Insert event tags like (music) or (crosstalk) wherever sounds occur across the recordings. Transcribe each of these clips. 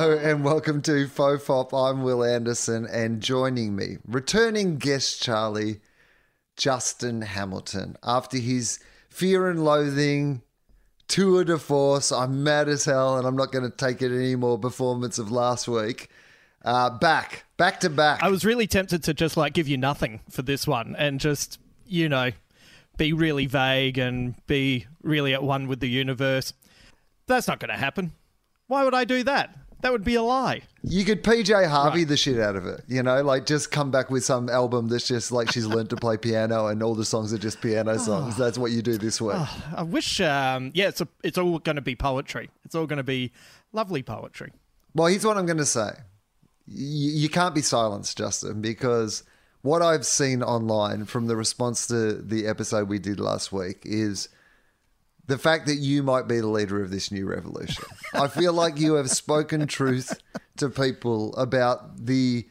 Hello and welcome to Fofop. I'm Wil Anderson, and joining me, returning guest Charlie, Justin Hamilton. After his Fear and Loathing tour de force, I'm mad as hell, and I'm not going to take it anymore. Performance of last week, uh, back, back to back. I was really tempted to just like give you nothing for this one and just, you know, be really vague and be really at one with the universe. That's not going to happen. Why would I do that? That would be a lie. You could PJ Harvey the shit out of it, you know, like just come back with some album that's just like she's learned to play piano and all the songs are just piano songs. That's what you do this week. I wish, um, yeah, it's, a, it's all going to be poetry. It's all going to be lovely poetry. Well, here's what I'm going to say. You, you can't be silenced, Justin, because what I've seen online from the response to the episode we did last week is the fact that you might be the leader of this new revolution. I feel like you have spoken truth to people about the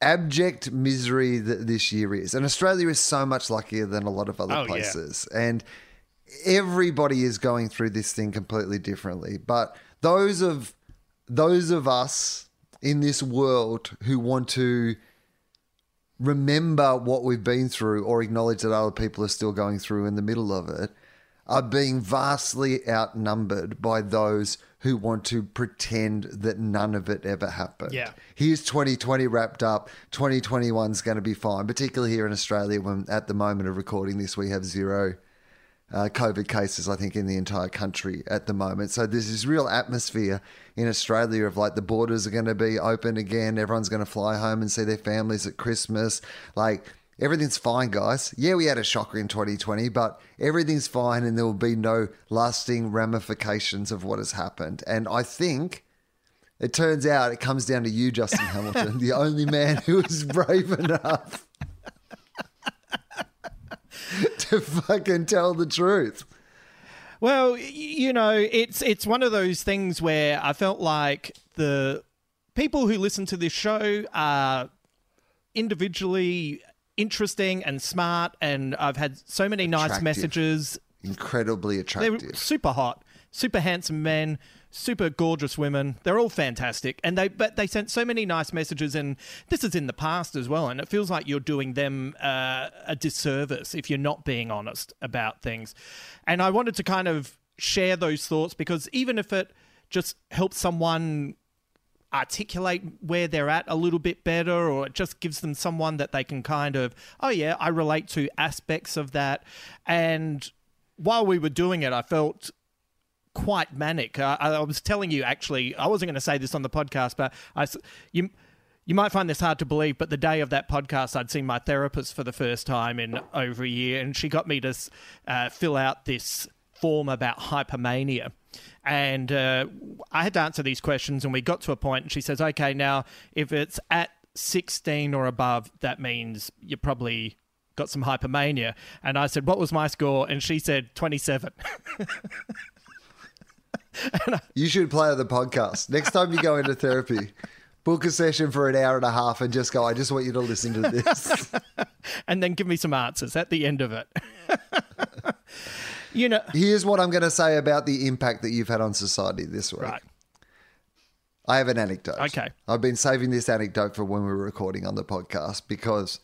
abject misery that this year is. And Australia is so much luckier than a lot of other Oh, yeah. places. And everybody is going through this thing completely differently. But those of those of us in this world who want to remember what we've been through or acknowledge that other people are still going through in the middle of it are being vastly outnumbered by those who want to pretend that none of it ever happened. Yeah. Here's 2020 wrapped up. 2021's going to be fine, particularly here in Australia when at the moment of recording this we have zero uh, COVID cases, I think, in the entire country at the moment. So there's this real atmosphere in Australia of like the borders are going to be open again. Everyone's going to fly home and see their families at Christmas. Like everything's fine, guys. Yeah, we had a shocker in 2020, but everything's fine and there will be no lasting ramifications of what has happened. And I think. It turns out it comes down to you, Justin Hamilton, the only man who is (laughs) brave enough to fucking tell the truth. Well, you know, it's it's one of those things where I felt like the people who listen to this show are individually interesting and smart, and I've had so many nice messages. Incredibly attractive. They're attractive. super hot, super handsome men, super gorgeous women. They're all fantastic, and they but they sent so many nice messages. And this is in the past as well, and it feels like you're doing them uh, a disservice if you're not being honest about things. And I wanted to kind of share those thoughts because even if it just helps someone articulate where they're at a little bit better or it just gives them someone that they can kind of oh yeah i relate to aspects of that and while we were doing it i felt quite manic I, I was telling you actually i wasn't going to say this on the podcast but i you you might find this hard to believe, but the day of that podcast, I'd seen my therapist for the first time in over a year, and she got me to uh, fill out this form about hypermania. And uh, I had to answer these questions, and we got to a point, and she says, "Okay, now if it's at 16 or above, that means you probably got some hypermania." And I said, "What was my score?" And she said, "27." (laughs) You should play on the podcast. Next time you go into therapy, book a session for an hour and a half and just go, I just want you to listen to this. (laughs) and then give me some answers at the end of it. (laughs) you know, Here's what I'm going to say about the impact that you've had on society this week. right? I have an anecdote. Okay. I've been saving this anecdote for when we were recording on the podcast because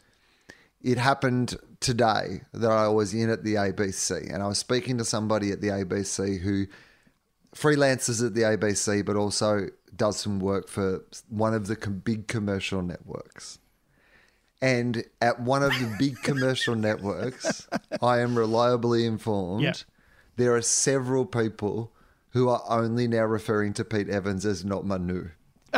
it happened today that I was in at the ABC and I was speaking to somebody at the ABC who freelances at the ABC but also does some work for one of the big commercial networks. And at one of the big (laughs) commercial networks, I am reliably informed there are several people who are only now referring to Pete Evans as not Manu. (laughs)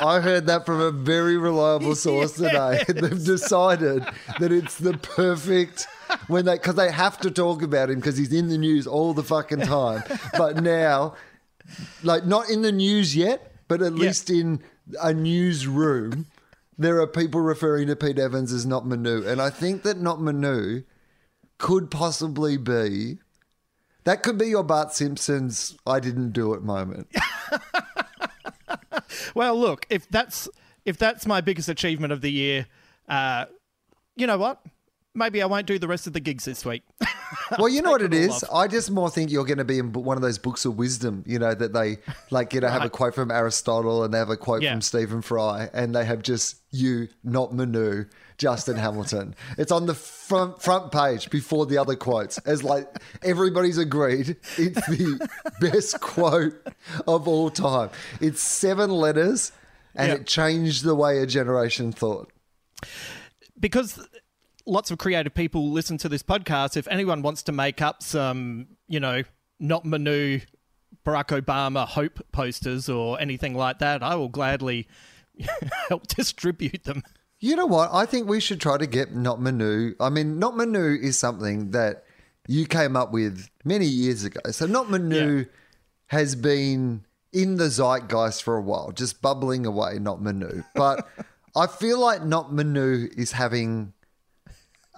I heard that from a very reliable (laughs) source today. They've decided that it's the perfect when they because they have to talk about him because he's in the news all the fucking time. But now, like not in the news yet, but at least in a newsroom, there are people referring to Pete Evans as not Manu, and I think that not Manu could possibly be. That could be your Bart Simpson's "I didn't do it" moment. (laughs) Well, look, if that's if that's my biggest achievement of the year, uh, you know what? Maybe I won't do the rest of the gigs this week. Well, you (laughs) know what it is. Take it all is. off. I just more think you're going to be in one of those books of wisdom. You know that they like you know have a quote from Aristotle and they have a quote Yeah. from Stephen Fry, and they have just you, not Manu, Justin (laughs) Hamilton. It's on the front front page before the other quotes, as like everybody's agreed it's the (laughs) best quote of all time. It's seven letters, and Yeah. it changed the way a generation thought. because lots of creative people listen to this podcast. If anyone wants to make up some, you know, not Manu, Barack Obama hope posters or anything like that, I will gladly (laughs) help distribute them. You know what? I think we should try to get Not Manu. I mean, Not Manu is something that you came up with many years ago. So Not Manu Yeah. has been in the zeitgeist for a while, just bubbling away, Not Manu. But (laughs) I feel like Not Manu is having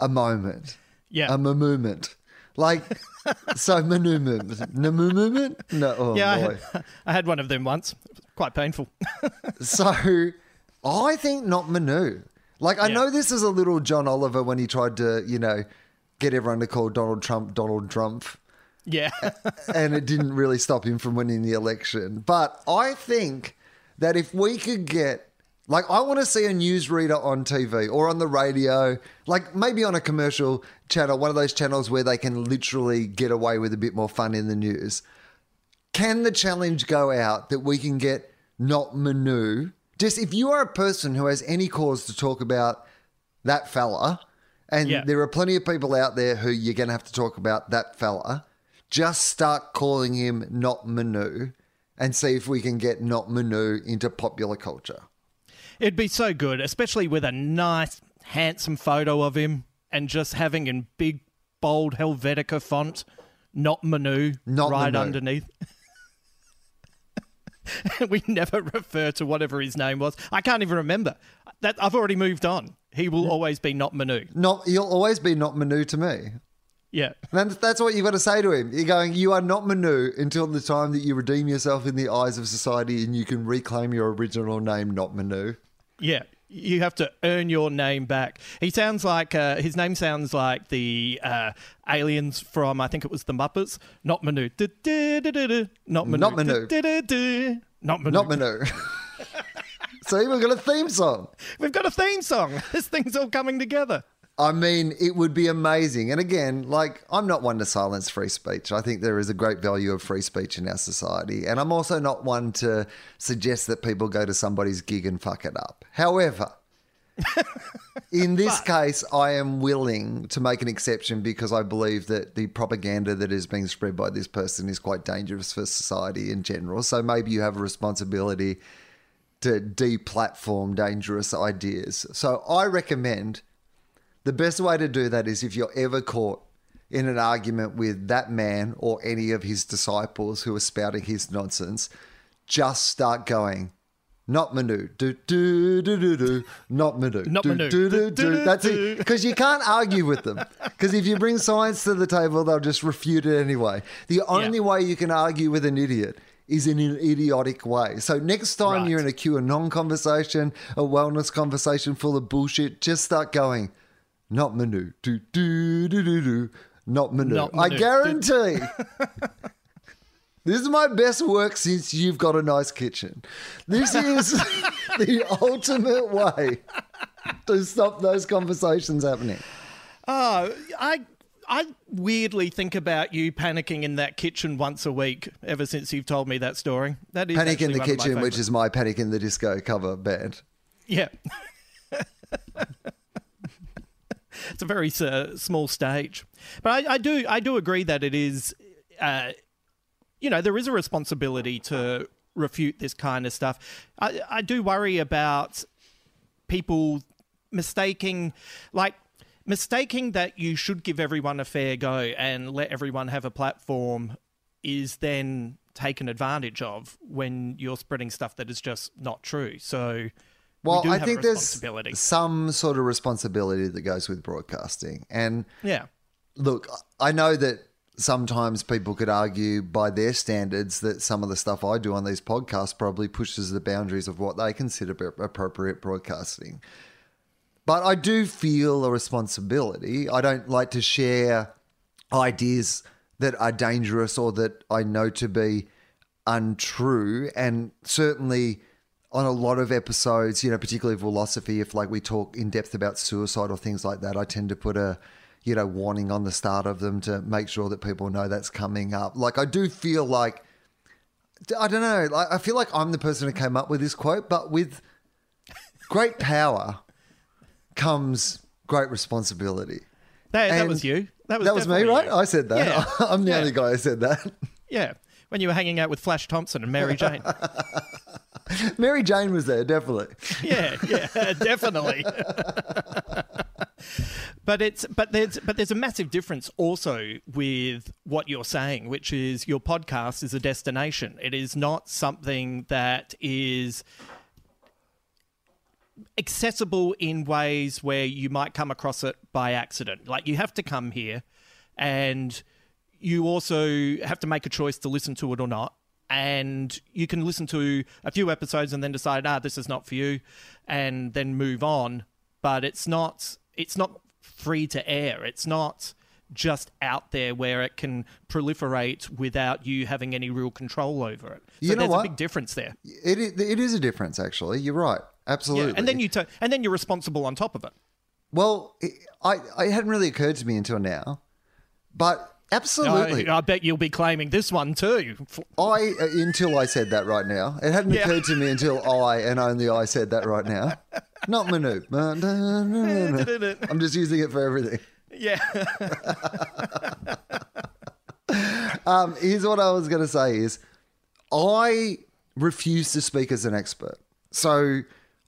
a moment, Yeah. a moment. Like, (laughs) so Manu moment. Namu moment? No, oh yeah, I boy. had, (laughs) I had one of them once. Quite painful. (laughs) So I think not Manu. Like I Yeah. know this is a little John Oliver when he tried to, you know, get everyone to call Donald Trump Donald Trump. yeah. and it didn't really stop him from winning the election. But I think that if we could get like I want to see a newsreader on TV or on the radio, like maybe on a commercial channel, one of those channels where they can literally get away with a bit more fun in the news. Can the challenge go out that we can get not Manu? Just if you are a person who has any cause to talk about that fella, and Yeah. there are plenty of people out there who you're going to have to talk about that fella, just start calling him not Manu and see if we can get not Manu into popular culture. It'd be so good, especially with a nice, handsome photo of him and just having in big, bold Helvetica font, not Manu, Not right Manu. underneath. (laughs) we never refer to whatever his name was. I can't even remember. That I've already moved on. He will always be not Manu. Not you'll always be not Manu to me. Yeah. And that's what you've got to say to him. You're going, you are not Manu until the time that you redeem yourself in the eyes of society and you can reclaim your original name, not Manu. Yeah. You have to earn your name back. He sounds like uh, his name sounds like the uh, aliens from I think it was the Muppets. Not Manu. Not Manu. Not Manu. Not Manu. Not Manu. (laughs) See, we've got a theme song. We've got a theme song. (laughs) This thing's all coming together. I mean, it would be amazing. And again, like, I'm not one to silence free speech. I think there is a great value of free speech in our society. And I'm also not one to suggest that people go to somebody's gig and fuck it up. However, (laughs) in this case, I am willing to make an exception because I believe that the propaganda that is being spread by this person is quite dangerous for society in general. So maybe you have a responsibility to deplatform dangerous ideas. So I recommend the best way to do that is if you're ever caught in an argument with that man or any of his disciples who are spouting his nonsense, just start going. Not Manu. Do do do do do. Not Manu. Not do, Manu. Do, do, Do, do. That's it. Because you can't argue with them. Because if you bring science to the table, they'll just refute it anyway. The only way you can argue with an idiot is in an idiotic way. So next time Right. you're in a QAnon conversation, a wellness conversation full of bullshit, just start going. Not Manu. Do do do do do. Not Manu. Not I Manu. guarantee. (laughs) This is my best work since you've got a nice kitchen. This is (laughs) the ultimate way to stop those conversations happening. Oh, I I weirdly think about you panicking in that kitchen once a week ever since you've told me that story. That is Panic in the one of my Kitchen, which is my Panic in the Disco cover band. yeah. (laughs) it's a very uh, small stage, but I, I do I do agree that it is, uh, you know, there is a responsibility to refute this kind of stuff. I, I do worry about people mistaking, like, mistaking that you should give everyone a fair go and let everyone have a platform is then taken advantage of when you're spreading stuff that is just not true. So, Well, we I think there's some sort of responsibility that goes with broadcasting. And yeah, look, I know that sometimes people could argue by their standards that some of the stuff I do on these podcasts probably pushes the boundaries of what they consider appropriate broadcasting. But I do feel a responsibility. I don't like to share ideas that are dangerous or that I know to be untrue. And certainly on a lot of episodes, you know, particularly philosophy, if like we talk in depth about suicide or things like that, I tend to put a, you know, warning on the start of them to make sure that people know that's coming up. Like I do feel like, I don't know, like I feel like I'm the person who came up with this quote, but with great power comes great responsibility. that, that was you. That was That was me, right? you. I said that. Yeah. (laughs) I'm the Yeah. only guy who said that. Yeah, when you were hanging out with Flash Thompson and Mary Jane. (laughs) Mary Jane was there, definitely. yeah, yeah, (laughs) definitely. But it's but there's but there's a massive difference also with what you're saying, which is your podcast is a destination. It is not something that is accessible in ways where you might come across it by accident. Like you have to come here and you also have to make a choice to listen to it or not. And you can listen to a few episodes and then decide, ah, this is not for you, and then move on. But it's not it's not free to air. It's not just out there where it can proliferate without you having any real control over it. So You know there's what? a big difference there. It is, it is a difference, actually. You're right. Absolutely. Yeah, and then you t- and then you're responsible on top of it. Well, it, I, it hadn't really occurred to me until now, but absolutely. I, I bet you'll be claiming this one too. I uh, until I said that right now. It hadn't Yeah. occurred to me until I and only I said that right now. (laughs) Not Manu. No, no, no, no. I'm just using it for everything. Yeah. (laughs) Um, here's what I was going to say is I refuse to speak as an expert. So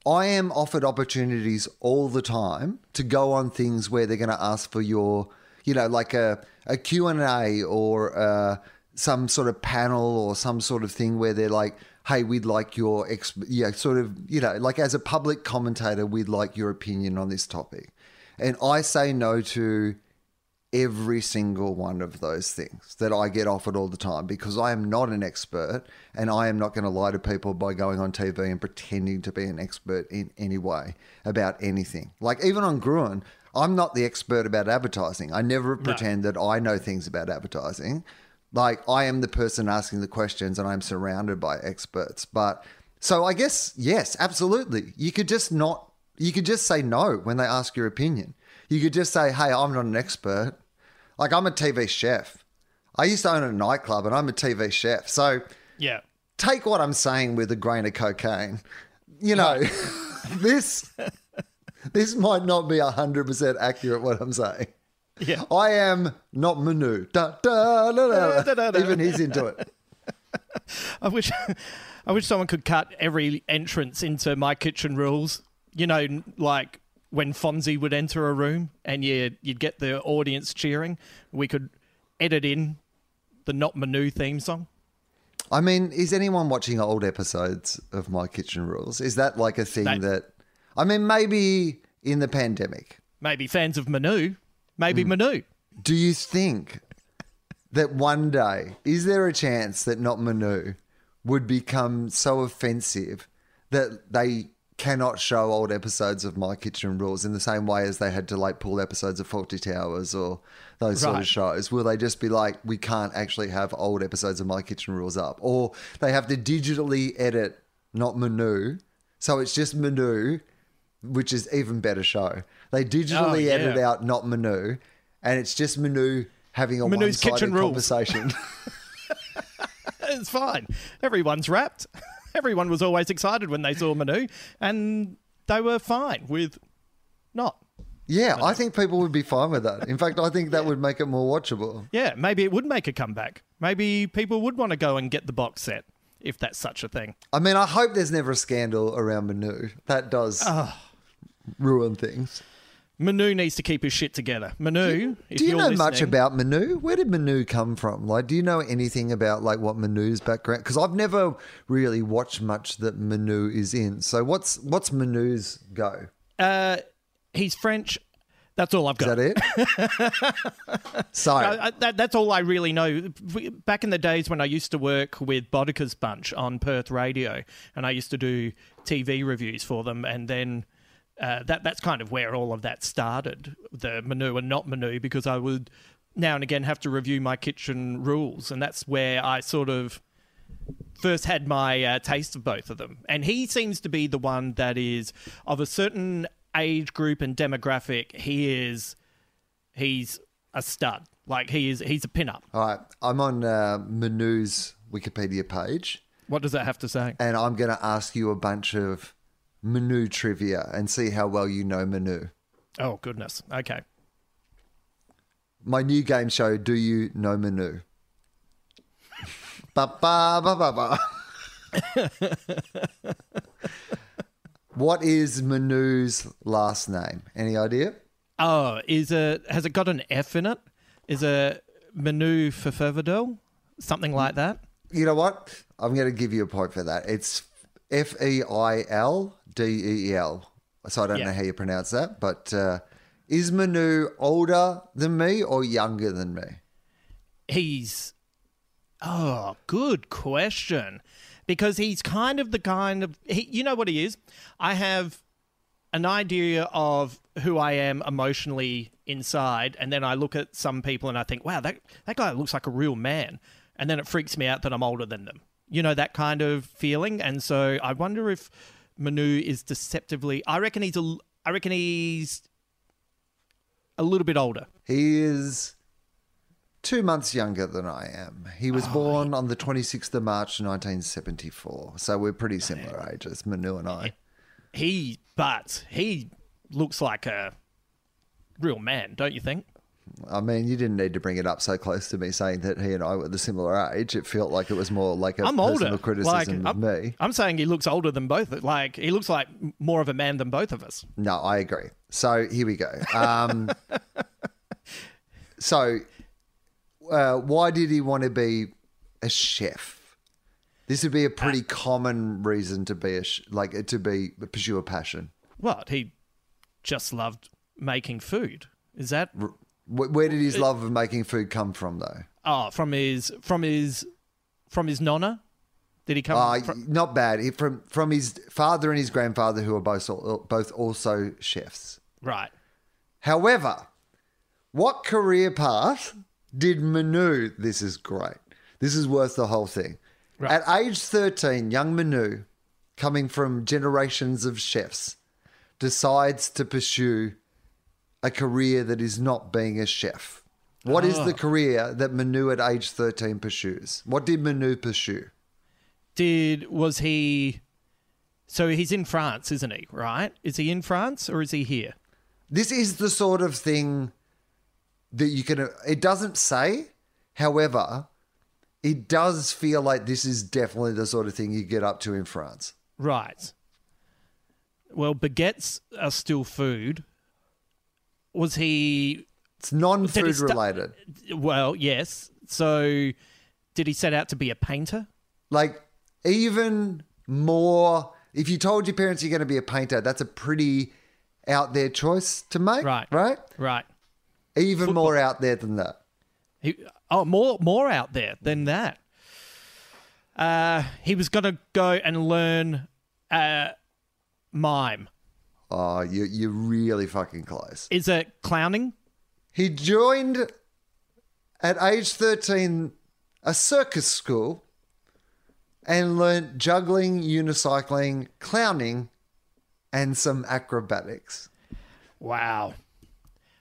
I am offered opportunities all the time to go on things where they're going to ask for your, you know, like a, a Q&A or uh, some sort of panel or some sort of thing where they're like, hey, we'd like your, exp- yeah, sort of, you know, like as a public commentator, we'd like your opinion on this topic. And I say no to every single one of those things that I get offered all the time because I am not an expert and I am not going to lie to people by going on TV and pretending to be an expert in any way about anything. Like even on Gruen, I'm not the expert about advertising. I never pretend that I know things about advertising. Like I am the person asking the questions and I'm surrounded by experts. But so I guess yes, absolutely. You could just not you could just say no when they ask your opinion. You could just say, "Hey, I'm not an expert. Like I'm a TV chef. I used to own a nightclub and I'm a TV chef. So yeah. take what I'm saying with a grain of cocaine. You know, (laughs) this this might not be 100% accurate what I'm saying. Yeah. I am not Manu. Da, da, da, da, Da. Even he's into it. (laughs) I wish I wish someone could cut every entrance into my kitchen rules. You know, like when Fonzie would enter a room and you you'd get the audience cheering. We could edit in the not Manu theme song. I mean, is anyone watching old episodes of My Kitchen Rules? Is that like a thing No. that, I mean, maybe in the pandemic, Maybe fans of Manu, Maybe hmm. Manu. Do you think that one day, is there a chance that Not Manu would become so offensive that they cannot show old episodes of My Kitchen Rules in the same way as they had to like pull episodes of Fawlty Towers or those sort of shows? Will they just be like, we can't actually have old episodes of My Kitchen Rules up? Or they have to digitally edit Not Manu, so it's just Manu, which is even better show. They digitally Oh, yeah. edit out Not Manu, and it's just Manu having a Manu's one-sided Kitchen conversation. (laughs) (laughs) It's fine. Everyone's wrapped. (laughs) Everyone was always excited when they saw Manu, and they were fine with not. yeah, I think people would be fine with that. In fact, I think that would make it more watchable. Yeah, maybe it would make a comeback. Maybe people would want to go and get the box set if that's such a thing. I mean, I hope there's never a scandal around Manu. That does ruin things. Manu needs to keep his shit together. Manu, if Do you know much about Manu? Where did Manu come from? Like, do you know anything about like what Manu's background? Because I've never really watched much that Manu is in. So what's what's Manu's go? Uh, he's French. That's all I've got. Is that it? Sorry. I, I, that, that's all I really know. Back in the days when I used to work with Botica's Bunch on Perth Radio, and I used to do TV reviews for them, and then uh, that that's kind of where all of that started, the Manu and not Manu, because I would now and again have to review my kitchen rules, and that's where I sort of first had my uh, taste of both of them. And he seems to be the one that is of a certain age group and demographic. He is he's a stud. Like he is he's a pinup. all right, I'm on uh, Manu's Wikipedia page, What does that have to say? and I'm going to ask you a bunch of Manu trivia and see how well you know Manu. Oh goodness. Okay. My new game show, Do You Know Manu? ba ba ba ba ba. what is Manu's last name? Any idea? Oh, is it has it got an F in it? Is it Manu Fafevadel? Something like that? You know what? I'm going to give you a point for that. It's F E I L D E L. So I don't Yeah. know how you pronounce that, but uh, is Manu older than me or younger than me? He's Oh, good question. Because he's kind of the kind of he, you know what he is? I have an idea of who I am emotionally inside, and then I look at some people and I think, wow, that, that guy looks like a real man. And then it freaks me out that I'm older than them. You know, that kind of feeling. And so I wonder if Manu is deceptively I reckon he's a I reckon he's a little bit older. He is two months younger than I am. He was oh, born on the 26th of March 1974. So we're pretty oh, similar ages, Manu and I. He but he looks like a real man, don't you think? I mean, you didn't need to bring it up so close to me saying that he and I were the similar age. It felt like it was more like a I'm personal older. criticism like, of I'm, me. I'm saying he looks older than both. Like he looks like more of a man than both of us. No, I agree. So here we go. Um, (laughs) so, uh, why did he want to be a chef? This would be a pretty common reason to be a sh- like to be pursue a passion. What he just loved making food. Is that Wh- Where did his love of making food come from, though? oh from his from his from his nonna? Did he come? Uh, from, not bad. He, from from his father and his grandfather, who are both both also chefs. right. However, what career path did Manu? This is great. This is worth the whole thing. Right. At age 13, young Manu, coming from generations of chefs, decides to pursue a career that is not being a chef. What is Ah. the career that Manu at age 13 pursues? What did Manu pursue? Did was he? So he's in France, isn't he? Right? Is he in France or is he here? This is the sort of thing that you can. It doesn't say, however, it does feel like this is definitely the sort of thing you get up to in France. Right. Well, baguettes are still food. Was he? It's non-food related. Well, yes. So, did he set out to be a painter? Like even more. If you told your parents you're going to be a painter, that's a pretty out there choice to make. Right. Right. Right. Even more out there than that. He, oh, more more out there than that. Uh, he was going to go and learn uh, mime. Oh, you you're really fucking close. Is it clowning? He joined at age 13 a circus school and learnt juggling, unicycling, clowning, and some acrobatics. Wow.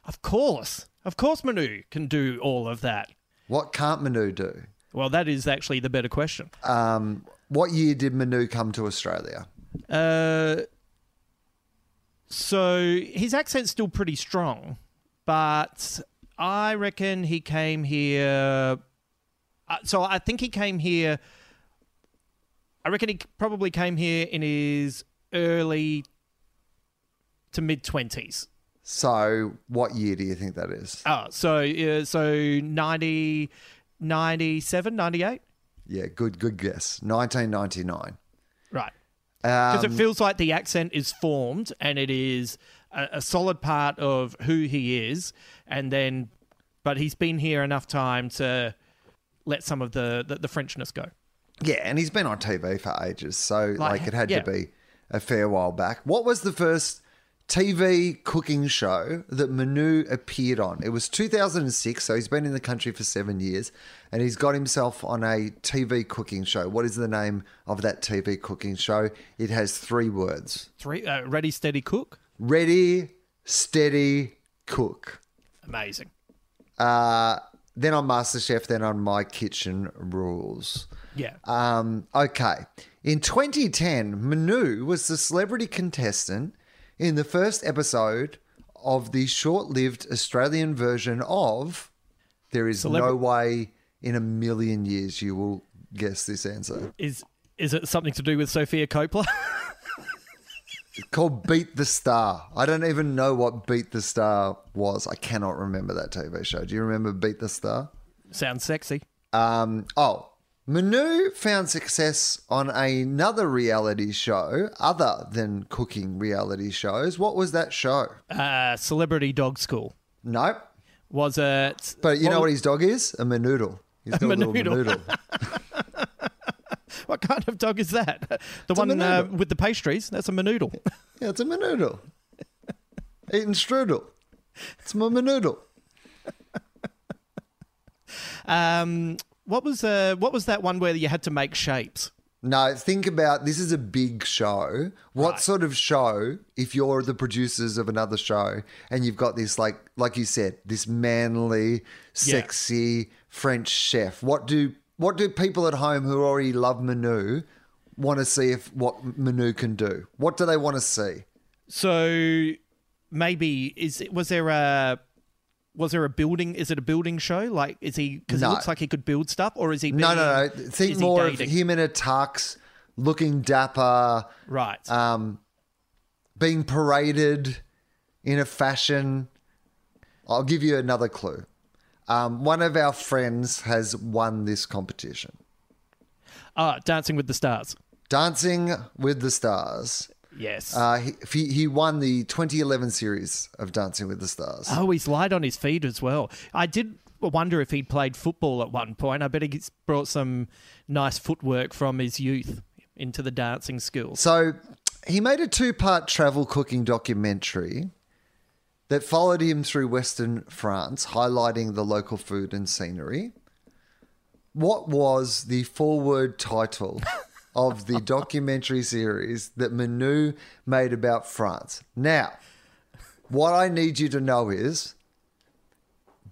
Of course. Of course, Manu can do all of that. What can't Manu do? Well, that is actually the better question. Um, what year did Manu come to Australia? Uh, so his accent's still pretty strong, but I reckon he came here. Uh, so I think he came here I reckon he probably came here in his early to mid twenties. So, what year do you think that is? Oh, so uh, so 90, 97, 98? Yeah, good, good guess. 1999. Right. Because Um, it feels like the accent is formed and it is a, a solid part of who he is, and then, but he's been here enough time to let some of the the, the Frenchness go. yeah, and he's been on TV for ages, so like, Like, it had yeah. to be a fair while back. What was the first TV cooking show that Manu appeared on? It was 2006, so he's been in the country for seven years, and he's got himself on a TV cooking show. What is the name of that TV cooking show? It has three words: Three, uh, ready, steady, cook. Ready, Steady, Cook. Amazing. Uh, then on MasterChef, then on My Kitchen Rules. Yeah. Um, okay. In 2010, Manu was the celebrity contestant in the first episode of the short lived Australian version of There is no way in a million years you will guess this answer. is is it something to do with Sofia Coppola? It's (laughs) called Beat the Star. I don't even know what Beat the Star was. I cannot remember that TV show. Do you remember Beat the Star? Sounds sexy. Um, oh, Manu found success on another reality show other than cooking reality shows. What was that show? Uh, Celebrity Dog School. Nope. Was it? But you know what his dog is? A manoodle. He's got a, little manoodle. (laughs) What kind of dog is that? The a one uh, with the pastries. That's a manoodle. yeah, it's a manoodle. Eating strudel. It's my manoodle. (laughs) um, what was uh, what was that one where you had to make shapes? No, think about this is a big show. What Right. sort of show, if you're the producers of another show and you've got this like like you said, this manly, sexy French chef, what do what do people at home who already love Manu want to see if what Manu can do? What do they want to see? So maybe is it was there a was there a building? Is it a building show? Like is he because No. he looks like he could build stuff, or is he? No, being- no, no. Think is he more of him in a tux, looking dapper, Right. um, being paraded in a fashion. I'll give you another clue. Um, one of our friends has won this competition. Ah, Dancing with the Stars. Dancing with the Stars. Yes. Uh, he, he he won the 2011 series of Dancing with the Stars. oh, he's lied on his feet as well. I did wonder if he'd played football at one point. I bet he's brought some nice footwork from his youth into the dancing skills. So he made a two part travel cooking documentary that followed him through Western France, highlighting the local food and scenery. What was the forward title (laughs) of the documentary series that Manu made about France? Now, what I need you to know is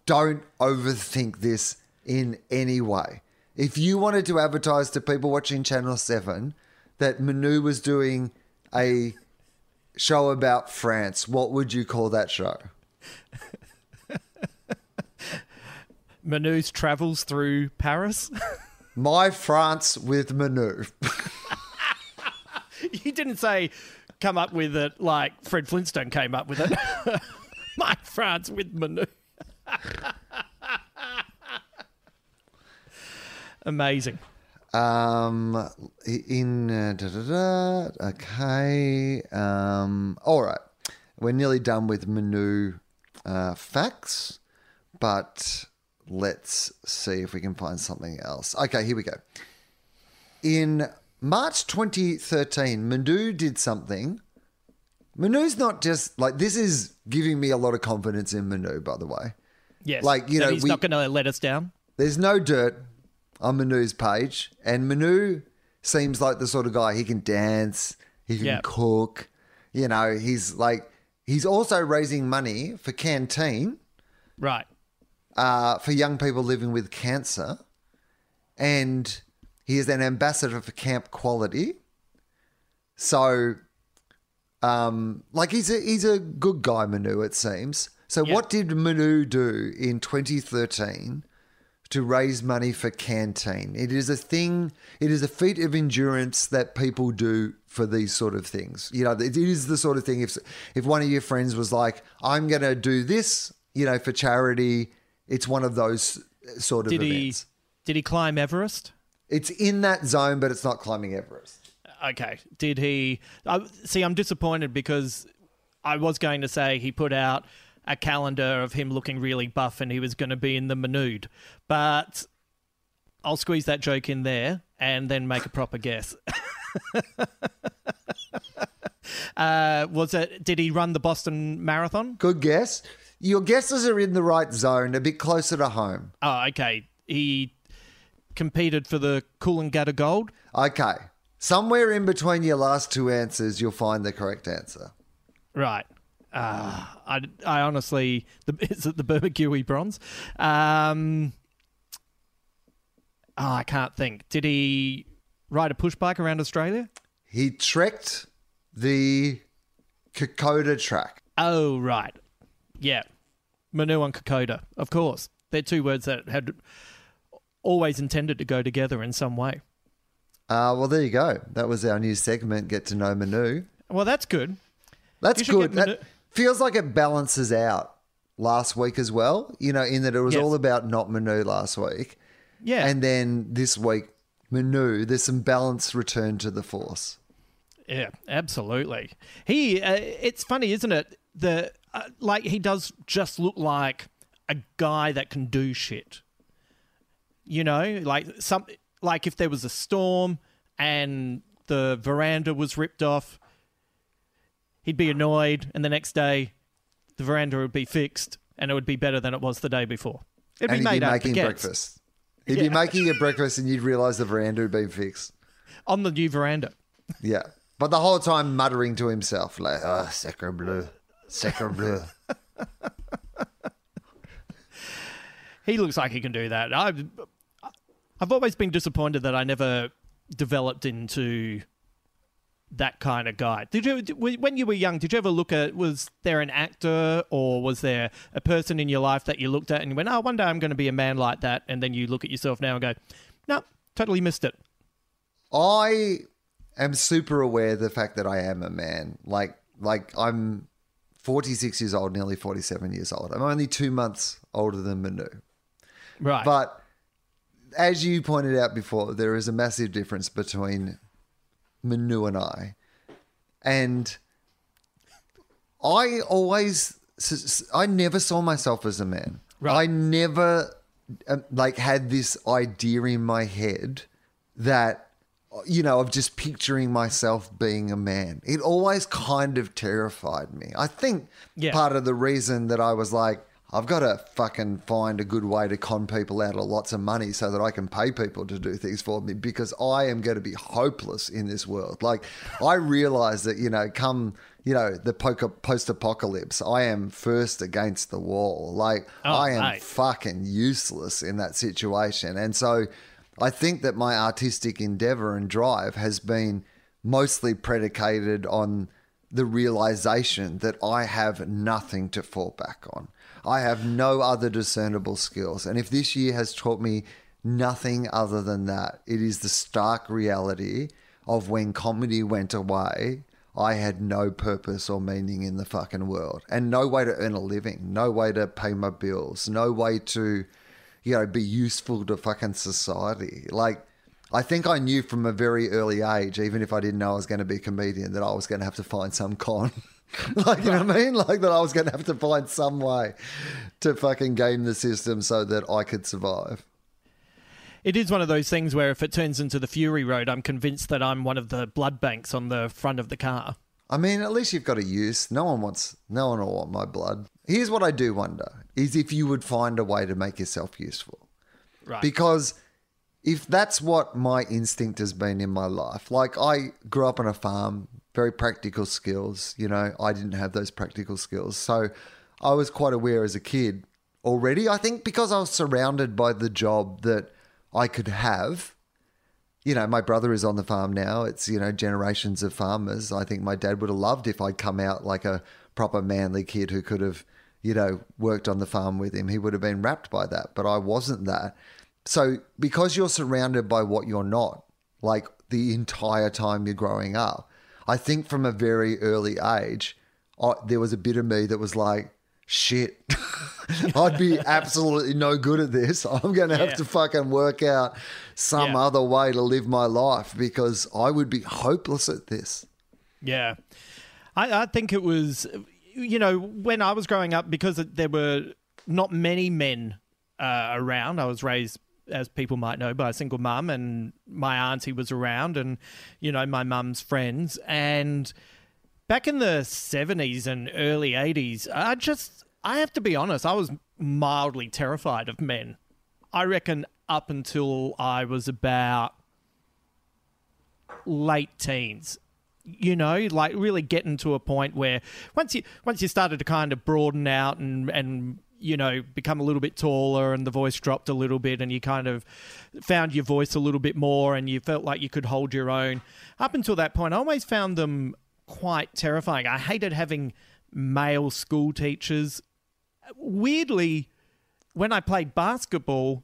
don't overthink this in any way. If you wanted to advertise to people watching Channel 7 that Manu was doing a show about France, what would you call that show? (laughs) Manu's travels through Paris. (laughs) My France with Manu. (laughs) you didn't say come up with it like Fred Flintstone came up with it. (laughs) My France with Manu. (laughs) Amazing. Um, in uh, da, da, da, okay. Um, all right, we're nearly done with Manu uh, facts, but let's see if we can find something else. Okay, here we go. In March 2013, Manu did something. Manu's not just like this is giving me a lot of confidence in Manu, by the way. Yes. Like, you know, he's we- not going to let us down. There's no dirt on Manu's page, and Manu seems like the sort of guy he can dance, he can Yeah. cook. You know, he's like he's also raising money for Canteen Right. Uh, for young people living with cancer, and he is an ambassador for Camp Quality. So, um, like he's a he's a good guy, Manu. It seems. So, what did Manu do in 2013 to raise money for Canteen. It is a thing, it is a feat of endurance that people do for these sort of things. You know, it is the sort of thing if if one of your friends was like, "I'm going to do this," you know, for charity, it's one of those sort of Did events. he did he climb Everest? It's in that zone, but it's not climbing Everest. Okay. Did he? I see, I'm disappointed because I was going to say he put out a calendar of him looking really buff and he was going to be in the Manood, but I'll squeeze that joke in there and then make a proper guess. (laughs) uh, was it? Did he run the Boston Marathon? Good guess. Your guesses are in the right zone, a bit closer to home. Oh, okay. He competed for the Coolangatta Gold. Okay. Somewhere in between your last two answers, you'll find the correct answer. Right. Uh, I, I honestly, the, (laughs) is it the Bermagui bronze? Um, oh, I can't think. Did he ride a push bike around Australia? He trekked the Kokoda track. Oh, right. Yeah. Manu and Kokoda, of course. They're two words that had always intended to go together in some way. Uh, well, there you go. That was our new segment, Get to Know Manu. Well, that's good. That's good. Manu- That feels like it balances out last week as well, you know, in that it was Yes. all about not Manu last week. Yeah. And then this week, Manu, there's some balance return to the force. Yeah, absolutely. He, uh, it's funny, isn't it? The uh, like he does just look like a guy that can do shit. You know, like some like if there was a storm and the veranda was ripped off, he'd be annoyed, and the next day, the veranda would be fixed, and it would be better than it was the day before. It'd and be he'd made be making breakfast. He'd be making your breakfast and you'd realise the veranda had been fixed. on the new veranda. Yeah. But the whole time muttering to himself, like, oh, sacre bleu, sacre bleu. (laughs) He looks like he can do that. I've I've always been disappointed that I never developed into that kind of guy. Did you when you were young? Did you ever look at was there an actor or was there a person in your life that you looked at and you went, "Oh, one day I'm going to be a man like that," and then you look at yourself now and go, "No, totally missed it." I am super aware of the fact that I am a man. Like, like I'm 46 years old, nearly 47 years old. I'm only two months older than Manu. Right. But as you pointed out before, there is a massive difference between Manu and I. And I always, I never saw myself as a man. Right. I never uh, like had this idea in my head that you know of just picturing myself being a man. It always kind of terrified me. I think Yeah. part of the reason that I was like I've got to fucking find a good way to con people out of lots of money so that I can pay people to do things for me because I am going to be hopeless in this world. Like, I realize that, you know, come, you know, the post apocalypse, I am first against the wall. Like, Oh, I am mate. fucking useless in that situation. And so I think that my artistic endeavor and drive has been mostly predicated on the realization that I have nothing to fall back on. I have no other discernible skills. And if this year has taught me nothing other than that, it is the stark reality of when comedy went away, I had no purpose or meaning in the fucking world and no way to earn a living, no way to pay my bills, no way to, you know, be useful to fucking society. Like, I think I knew from a very early age, even if I didn't know I was going to be a comedian, that I was going to have to find some con. (laughs) like, you know what I mean? Like, that I was going to have to find some way to fucking game the system so that I could survive. It is one of those things where if it turns into the Fury Road, I'm convinced that I'm one of the blood banks on the front of the car. I mean, at least you've got a use. No one wants, no one will want my blood. Here's what I do wonder is if you would find a way to make yourself useful. Right. Because if that's what my instinct has been in my life, like I grew up on a farm, very practical skills, you know, I didn't have those practical skills. So I was quite aware as a kid already. I think because I was surrounded by the job that I could have. You know, my brother is on the farm now. It's, you know, generations of farmers. I think my dad would have loved if I'd come out like a proper manly kid who could have, you know, worked on the farm with him. He would have been wrapped by that, but I wasn't that. so because you're surrounded by what you're not, like the entire time you're growing up, I think from a very early age, I, there was a bit of me that was like, shit, (laughs) I'd be (laughs) absolutely no good at this. I'm going to have Yeah. to fucking work out some Yeah. other way to live my life because I would be hopeless at this. Yeah. I, I think it was, you know, when I was growing up, because there were not many men uh, around, I was raised, as people might know, by a single mum, and my auntie was around, and, you know, my mum's friends. And back in the 70s and early 80s, I just, I have to be honest, I was mildly terrified of men. I reckon up until I was about late teens you know like really getting to a point where once you once you started to kind of broaden out and and you know become a little bit taller and the voice dropped a little bit and you kind of found your voice a little bit more and you felt like you could hold your own up until that point i always found them quite terrifying. I hated having male school teachers. Weirdly when i played basketball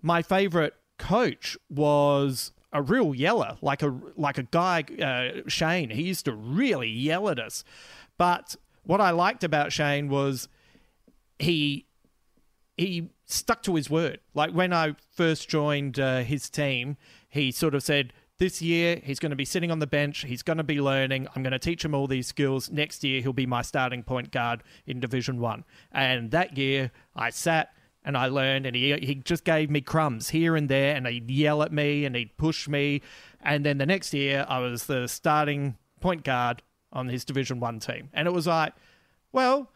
my favorite coach was a real yeller, like a like a guy uh, Shane. He used to really yell at us. But what I liked about Shane was he he stuck to his word. Like when I first joined uh, his team, he sort of said, "This year he's going to be sitting on the bench. He's going to be learning. I'm going to teach him all these skills. Next year he'll be my starting point guard in Division One." And that year I sat and I learned, and he he just gave me crumbs here and there, and he'd yell at me and he'd push me, and then the next year I was the starting point guard on his Division One team, and it was like, well,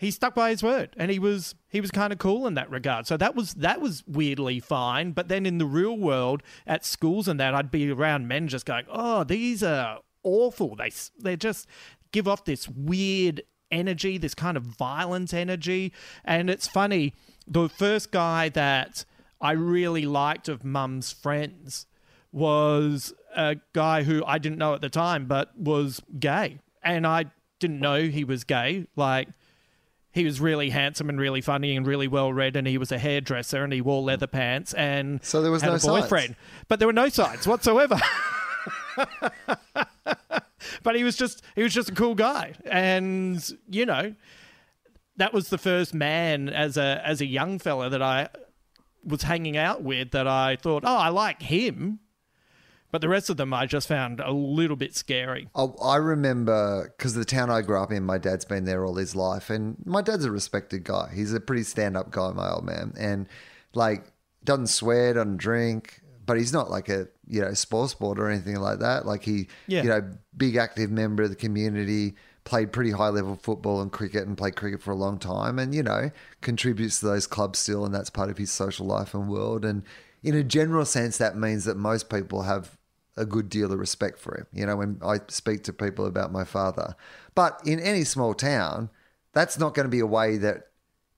he stuck by his word, and he was he was kind of cool in that regard. So that was that was weirdly fine. But then in the real world, at schools and that, I'd be around men just going, oh, these are awful. They they just give off this weird energy, this kind of violent energy, and it's funny the first guy that I really liked of Mum's friends was a guy who I didn't know at the time, but was gay. And I didn't know he was gay. Like, he was really handsome and really funny and really well read, and he was a hairdresser and he wore leather pants and So there was had no a boyfriend. signs? But there were no sides whatsoever. (laughs) (laughs) but he was just he was just a cool guy, and you know that was the first man as a as a young fella that I was hanging out with that I thought, oh, I like him. But the rest of them I just found a little bit scary. I, I remember because the town I grew up in, my dad's been there all his life, and my dad's a respected guy. He's a pretty stand-up guy, my old man, and like doesn't swear, doesn't drink, but he's not like a you know sports sport or anything like that. Like he, Yeah. you know, big active member of the community, played pretty high level football and cricket, and played cricket for a long time, and you know contributes to those clubs still, and that's part of his social life and world. And in a general sense, that means that most people have a good deal of respect for him. You know, when I speak to people about my father. But in any small town, that's not going to be a way that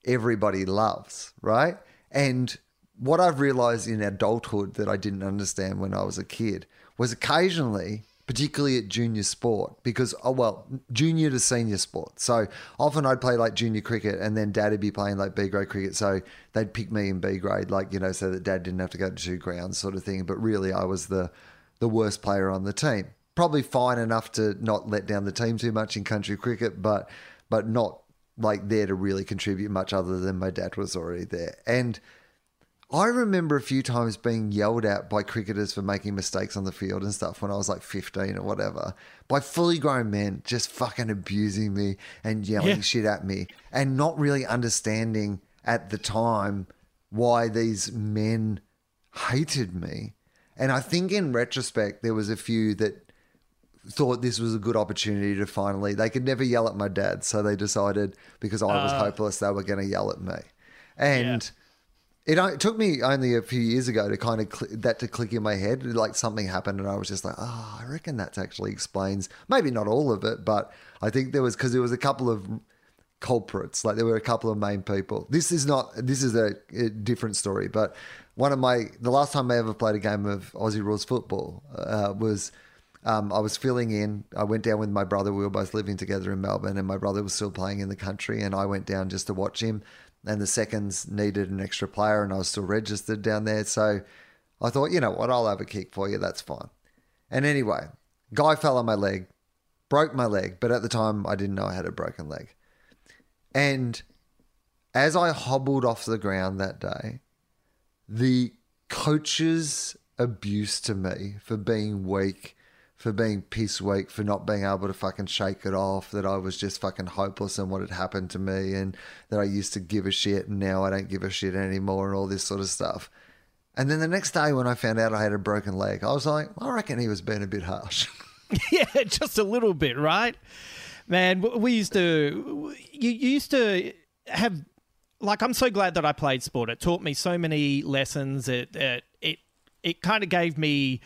everybody loves, right? And what I've realized in adulthood that I didn't understand when I was a kid was occasionally, particularly at junior sport, because, oh, well, junior to senior sport. So often I'd play like junior cricket and then dad would be playing like B grade cricket. So they'd pick me in B grade, like, you know, so that dad didn't have to go to two grounds sort of thing. But really, I was the, the worst player on the team. Probably fine enough to not let down the team too much in country cricket, but but not like there to really contribute much other than my dad was already there. And I remember a few times being yelled at by cricketers for making mistakes on the field and stuff when I was like 15 or whatever by fully grown men just fucking abusing me and yelling Yeah. shit at me and not really understanding at the time why these men hated me. And I think in retrospect, there was a few that thought this was a good opportunity to finally, they could never yell at my dad. So they decided because I was ah. hopeless, they were going to yell at me. And it, it took me only a few years ago to kind of cl- that to click in my head. Like something happened, and I was just like, "Oh, I reckon that actually explains maybe not all of it, but I think there was because there was a couple of culprits. Like there were a couple of main people. This is not. This is a, a different story. But one of my the last time I ever played a game of Aussie rules football uh, was. Um, I was filling in. I went down with my brother. We were both living together in Melbourne, and my brother was still playing in the country. And I went down just to watch him. And the seconds needed an extra player, and I was still registered down there. So I thought, you know what, I'll have a kick for you. That's fine. And anyway, guy fell on my leg, broke my leg, but at the time I didn't know I had a broken leg. And as I hobbled off the ground that day, the coach's abuse to me for being weak, for being piss weak, for not being able to fucking shake it off, that I was just fucking hopeless and what had happened to me, and that I used to give a shit and now I don't give a shit anymore, and all this sort of stuff. And then the next day when I found out I had a broken leg, I was like, I reckon he was being a bit harsh. (laughs) (laughs) yeah, just a little bit, right? Man, we used to, you, used to have, like, I'm so glad that I played sport. It taught me so many lessons. It, it, it, it kind of gave me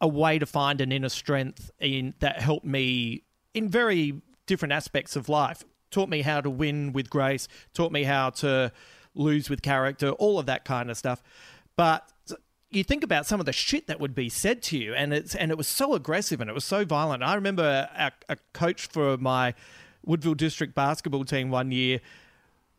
a way to find an inner strength in that helped me in very different aspects of life. Taught me how to win with grace. Taught me how to lose with character. All of that kind of stuff. But you think about some of the shit that would be said to you, and it's and it was so aggressive and it was so violent. I remember a, a coach for my Woodville District basketball team one year.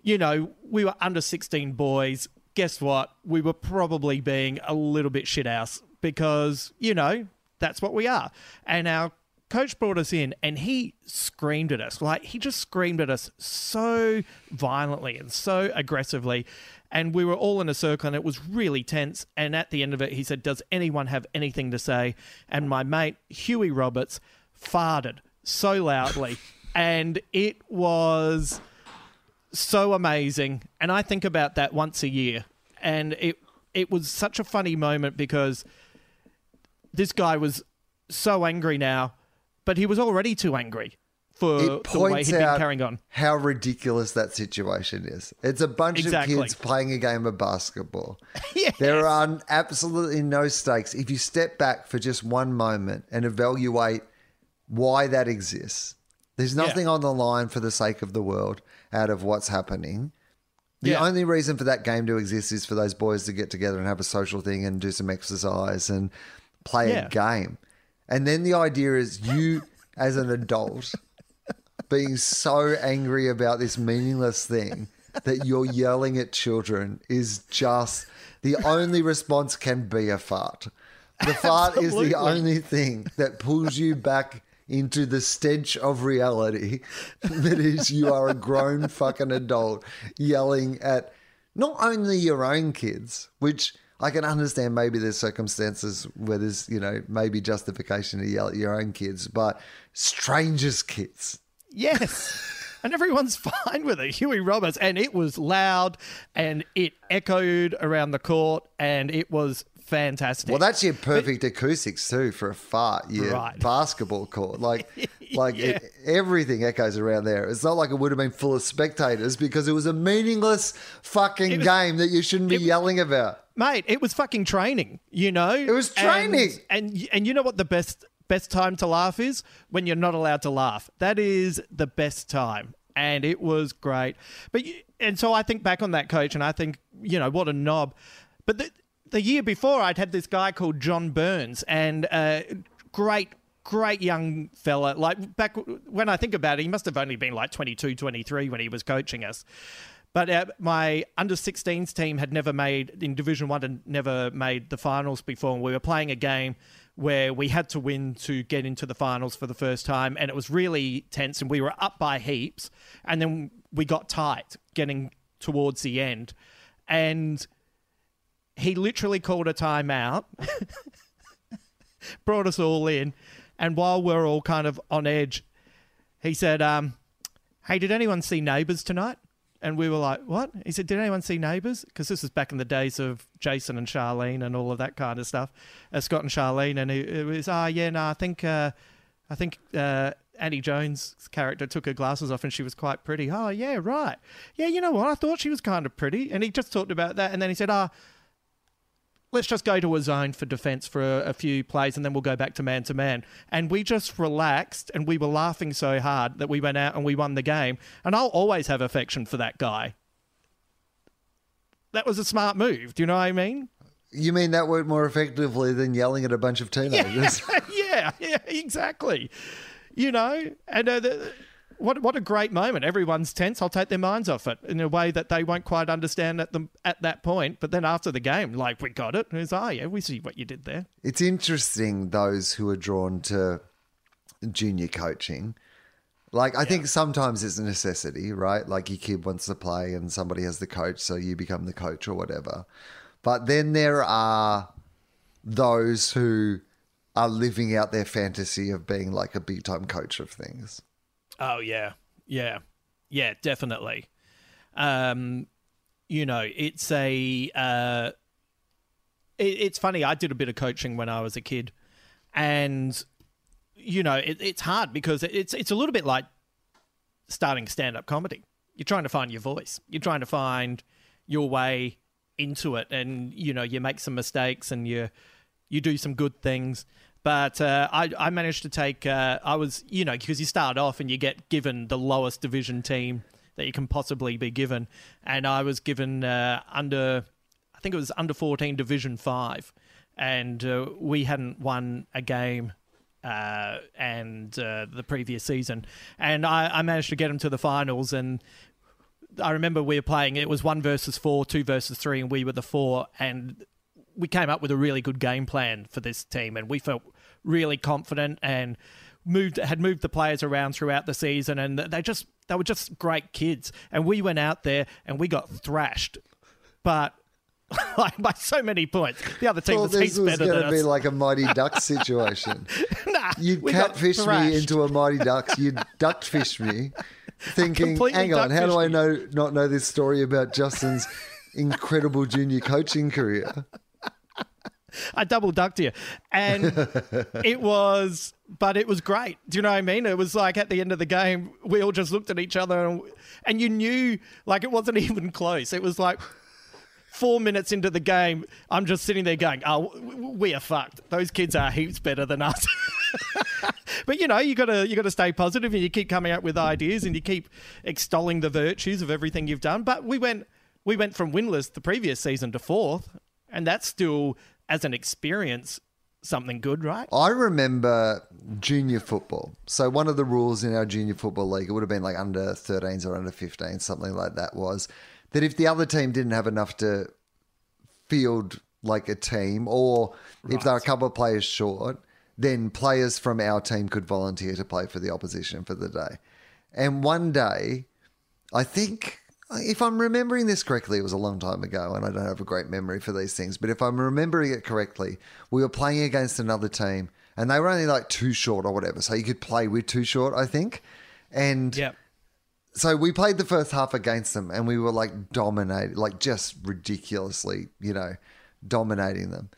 You know, we were under sixteen boys. Guess what? We were probably being a little bit shit house because you know that's what we are. And our coach brought us in and he screamed at us. Like he just screamed at us so violently and so aggressively. And we were all in a circle and it was really tense. And at the end of it he said does anyone have anything to say? And my mate huey roberts farted so loudly. (laughs) And it was so amazing. And i think about that once a year. And it it was such a funny moment because this guy was so angry now but he was already too angry for it the way he'd been carrying on. how ridiculous that situation is. It's a bunch Exactly. of kids playing a game of basketball. (laughs) Yes. There are absolutely no stakes. If you step back for just one moment and evaluate why that exists, there's nothing on the line for the sake of the world out of what's happening. The Yeah. only reason for that game to exist is for those boys to get together and have a social thing and do some exercise and play Yeah. a game. And then the idea is you, (laughs) as an adult, being so angry about this meaningless thing that you're yelling at children is just the only response can be a fart. The (laughs) fart is the only thing that pulls you back into the stench of reality (laughs) that is you are a grown fucking adult yelling at not only your own kids, which I can understand maybe there's circumstances where there's, you know, maybe justification to yell at your own kids, but strangers' kids. Yes. (laughs) And everyone's fine with it. Huey Roberts. And it was loud and it echoed around the court and it was fantastic. Well, that's your perfect acoustics too for a fart. Your Right. (laughs) basketball court, like, (laughs) like Yeah. it, everything echoes around there. It's not like it would have been full of spectators because it was a meaningless fucking was- game that you shouldn't be yelling about. Mate, it was fucking training, you know? It was training. And, and and you know what the best best time to laugh is? When you're not allowed to laugh. That is the best time. And it was great. But you- and so I think back on that coach and I think, you know, what a knob. But the the year before I'd had this guy called John Burns and uh great great young fella like back when I think about it he must have only been like 22 23 when he was coaching us but uh, my under 16s team had never made in Division One and never made the finals before. And we were playing a game where we had to win to get into the finals for the first time, and it was really tense. And we were up by heaps, and then we got tight getting towards the end, and he literally called a timeout, brought us all in, and while we're all kind of on edge, he said, um, "Hey, did anyone see Neighbours tonight?" And we were like, "What?" He said, "Did anyone see Neighbours?" Because this is back in the days of Jason and Charlene and all of that kind of stuff. Uh, Scott and Charlene, and it, it was, "Ah, yeah, no, I think, uh, I think." Uh, Annie Jones' character took her glasses off and she was quite pretty. Oh, yeah, right. Yeah, you know what? I thought she was kind of pretty. And he just talked about that. And then he said, ah, let's just go to a zone for defense for a, a few plays and then we'll go back to man to man. And we just relaxed and we were laughing so hard that we went out and we won the game. And I'll always have affection for that guy. That was a smart move. Do you know what I mean? You mean that worked more effectively than yelling at a bunch of (laughs) teenagers? (laughs) yeah, yeah, exactly. You know, and uh, the, what what a great moment. Everyone's tense. I'll take their minds off it in a way that they won't quite understand at the at that point. But then after the game, like we got it. It's oh yeah, we see what you did there. It's interesting those who are drawn to junior coaching. Like I think sometimes it's a necessity, right? Like your kid wants to play and somebody has the coach, so you become the coach or whatever. But then there are those who are living out their fantasy of being like a big time coach of things. Oh yeah, yeah, yeah, definitely. Um, you know, it's a. Uh, it, it's funny. I did a bit of coaching when I was a kid, and you know, it, it's hard because it's it's a little bit like starting stand up comedy. You're trying to find your voice. You're trying to find your way into it, and you know, you make some mistakes and you you do some good things. But uh, I, I managed to take. Uh, I was, you know, because you start off and you get given the lowest division team that you can possibly be given, and I was given uh, under, I think it was under fourteen Division Five, and uh, we hadn't won a game uh, and uh, the previous season, and I, I, managed to get them to the finals. And I remember we were playing; it was one versus four, two versus three, and we were the four. And we came up with a really good game plan for this team, and we felt really confident and moved had moved the players around throughout the season, and they just they were just great kids. And we went out there and we got thrashed, but (laughs) like by so many points. The other team well, was this was going to be like a Mighty (laughs) Ducks situation. nah, you catfish me into a Mighty Ducks. You (laughs) duckfish me, thinking, "Hang on, how do I know not know this story about Justin's incredible junior coaching career?" I double ducked you, and (laughs) it was, but it was great. Do you know what I mean? It was like at the end of the game, we all just looked at each other, and, and you knew like it wasn't (laughs) even close. It was like four minutes into the game, I'm just sitting there going, "Oh, we are fucked. Those kids are heaps better than us." (laughs) but you know, you gotta you gotta stay positive, and you keep coming up with ideas, and you keep extolling the virtues of everything you've done. But we went we went from winless the previous season to fourth, and that's still as an experience something good, right? I remember junior football. So one of the rules in our junior football league, it would have been like under 13s or under 15s, something like that, was that if the other team didn't have enough to field like a team, or right. if they're a couple of players short, then players from our team could volunteer to play for the opposition for the day. And one day, I think Uh, if I'm remembering this correctly, it was a long time ago, and I don't have a great memory for these things. But if I'm remembering it correctly, we were playing against another team, and they were only like two short or whatever, so you could play with two short, I think. And yep. so we played the first half against them, and we were like dominating, like just ridiculously, you know, dominating them.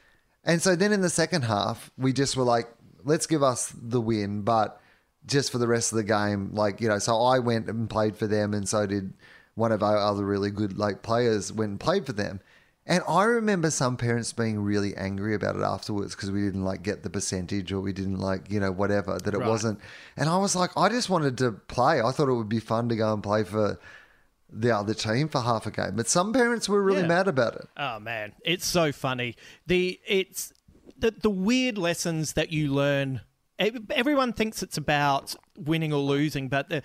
And so then in the second half, we just were like, let's give us the win, but just for the rest of the game, like you know. So I went and played for them, and so did one of our other really good like players went and played for them. And I remember some parents being really angry about it afterwards because we didn't like get the percentage or we didn't like, you know, whatever, that it right. wasn't. And I was like, I just wanted to play. I thought it would be fun to go and play for the other team for half a game. But some parents were really yeah. mad about it. Oh man, it's so funny. The it's the the weird lessons that you learn. Everyone thinks it's about winning or losing, but the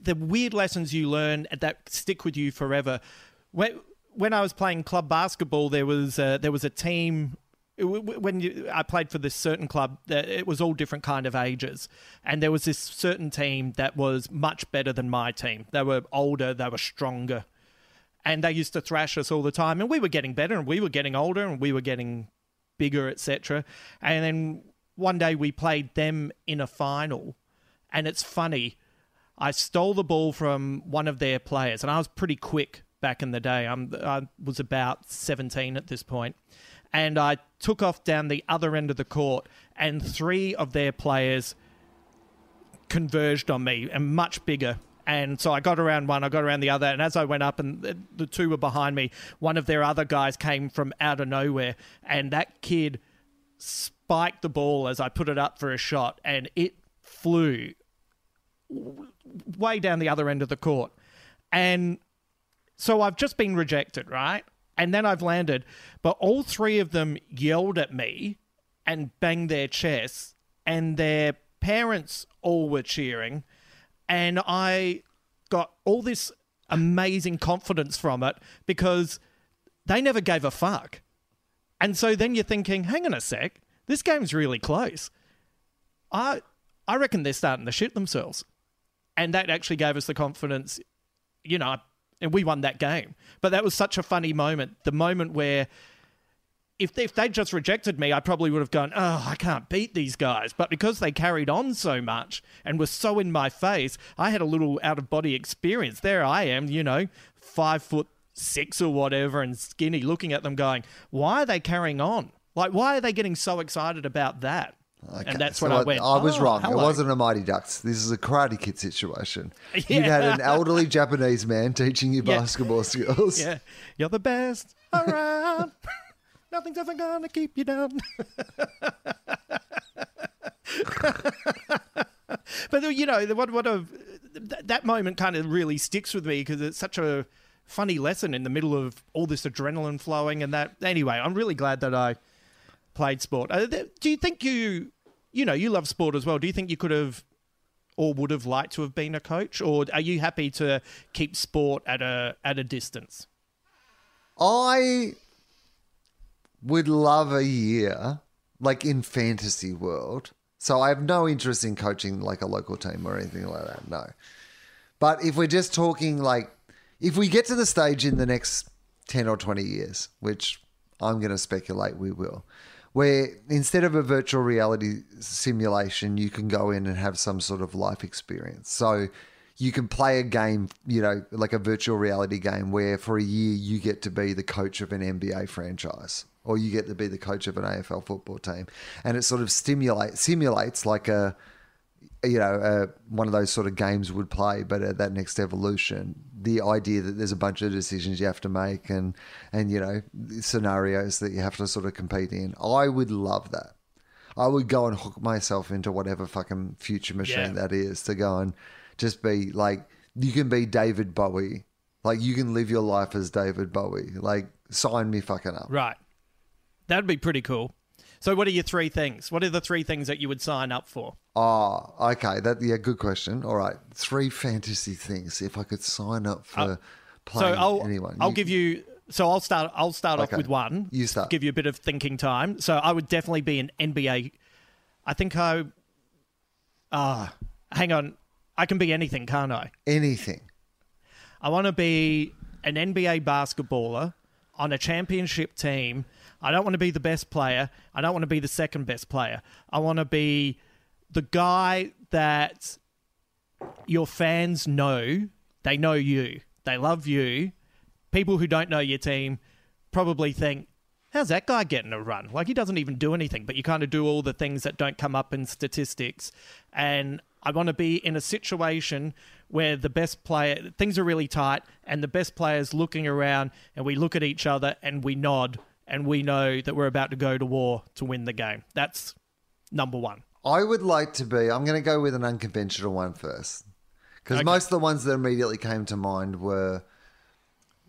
the, weird lessons you learn that stick with you forever. When, when I was playing club basketball, there was a, there was a team when you, I played for this certain club, it was all different kind of ages, and there was this certain team that was much better than my team. They were older, they were stronger, and they used to thrash us all the time. And we were getting better, and we were getting older, and we were getting bigger, etc. And then one day we played them in a final, and it's funny I stole the ball from one of their players, and I was pretty quick back in the day. I'm, I was about 17 at this point, and I took off down the other end of the court, and three of their players converged on me, and much bigger. And so I got around one, I got around the other, and as I went up, and the, the two were behind me, one of their other guys came from out of nowhere, and that kid spiked the ball as I put it up for a shot, and it flew way down the other end of the court. And so I've just been rejected, right? And then I've landed, but all three of them yelled at me and banged their chests, and their parents all were cheering. and I got all this amazing confidence from it because they never gave a fuck. And so then you're thinking, hang on a sec, this game's really close. I I reckon they're starting to shit themselves. And that actually gave us the confidence, you know, and we won that game. But that was such a funny moment. The moment where if they, if they'd just rejected me, I probably would have gone, oh, I can't beat these guys. But because they carried on so much and were so in my face, I had a little out of body experience. There I am, you know, five foot six or whatever and skinny, looking at them going, why are they carrying on? Like, why are they getting so excited about that? Okay, And that's so when I went, I was "Oh, wrong. hello." It wasn't a Mighty Ducks. This is a Karate Kid situation. (laughs) You had an elderly Japanese man teaching you (laughs) Yeah. basketball skills. Yeah, you're the best around. (laughs) Nothing's ever gonna keep you down. but you know, what what a th- that moment kind of really sticks with me because it's such a funny lesson in the middle of all this adrenaline flowing and that. Anyway, I'm really glad that I played sport. Do you think you, you know, you love sport as well? Do you think you could have? Or would have liked to have been a coach, or are you happy to keep sport at a at a distance? I would love a year like in fantasy world. So I have no interest in coaching like a local team or anything like that. No. But if we're just talking like if we get to the stage in the next 10 or 20 years, which I'm going to speculate we will, where instead of a virtual reality simulation, you can go in and have some sort of life experience. So you can play a game, you know, like a virtual reality game where for a year you get to be the coach of an NBA franchise or you get to be the coach of an AFL football team. And it sort of stimulate simulates like a you know, uh, one of those sort of games would play, but at that next evolution, the idea that there's a bunch of decisions you have to make and and you know scenarios that you have to sort of compete in. I would love that. I would go and hook myself into whatever fucking future machine Yeah. that is to go and just be like you can be David Bowie, like you can live your life as David Bowie. Like sign me fucking up. Right. That'd be pretty cool. So, what are your three things? What are the three things that you would sign up for? Oh, okay. That yeah, good question. All right, three fantasy things. If I could sign up for Uh, So, playing I'll anyone, I'll give you. So, I'll start. I'll start Okay. off with one. You start. Give you a bit of thinking time. So, I would definitely be an NBA. I think I. Ah, hang on. I can be anything, can't I? anything. I want to be an NBA basketballer on a championship team. I don't want to be the best player. I don't want to be the second best player. I want to be the guy that your fans know. They know you. They love you. People who don't know your team probably think, how's that guy getting a run? Like he doesn't even do anything, but you kind of do all the things that don't come up in statistics. And I want to be in a situation where the best player, things are really tight, and the best player's looking around, and we look at each other and we nod, and we know that we're about to go to war to win the game. That's number one. I would like to be. I'm going to go with an unconventional one first, because Okay. most of the ones that immediately came to mind were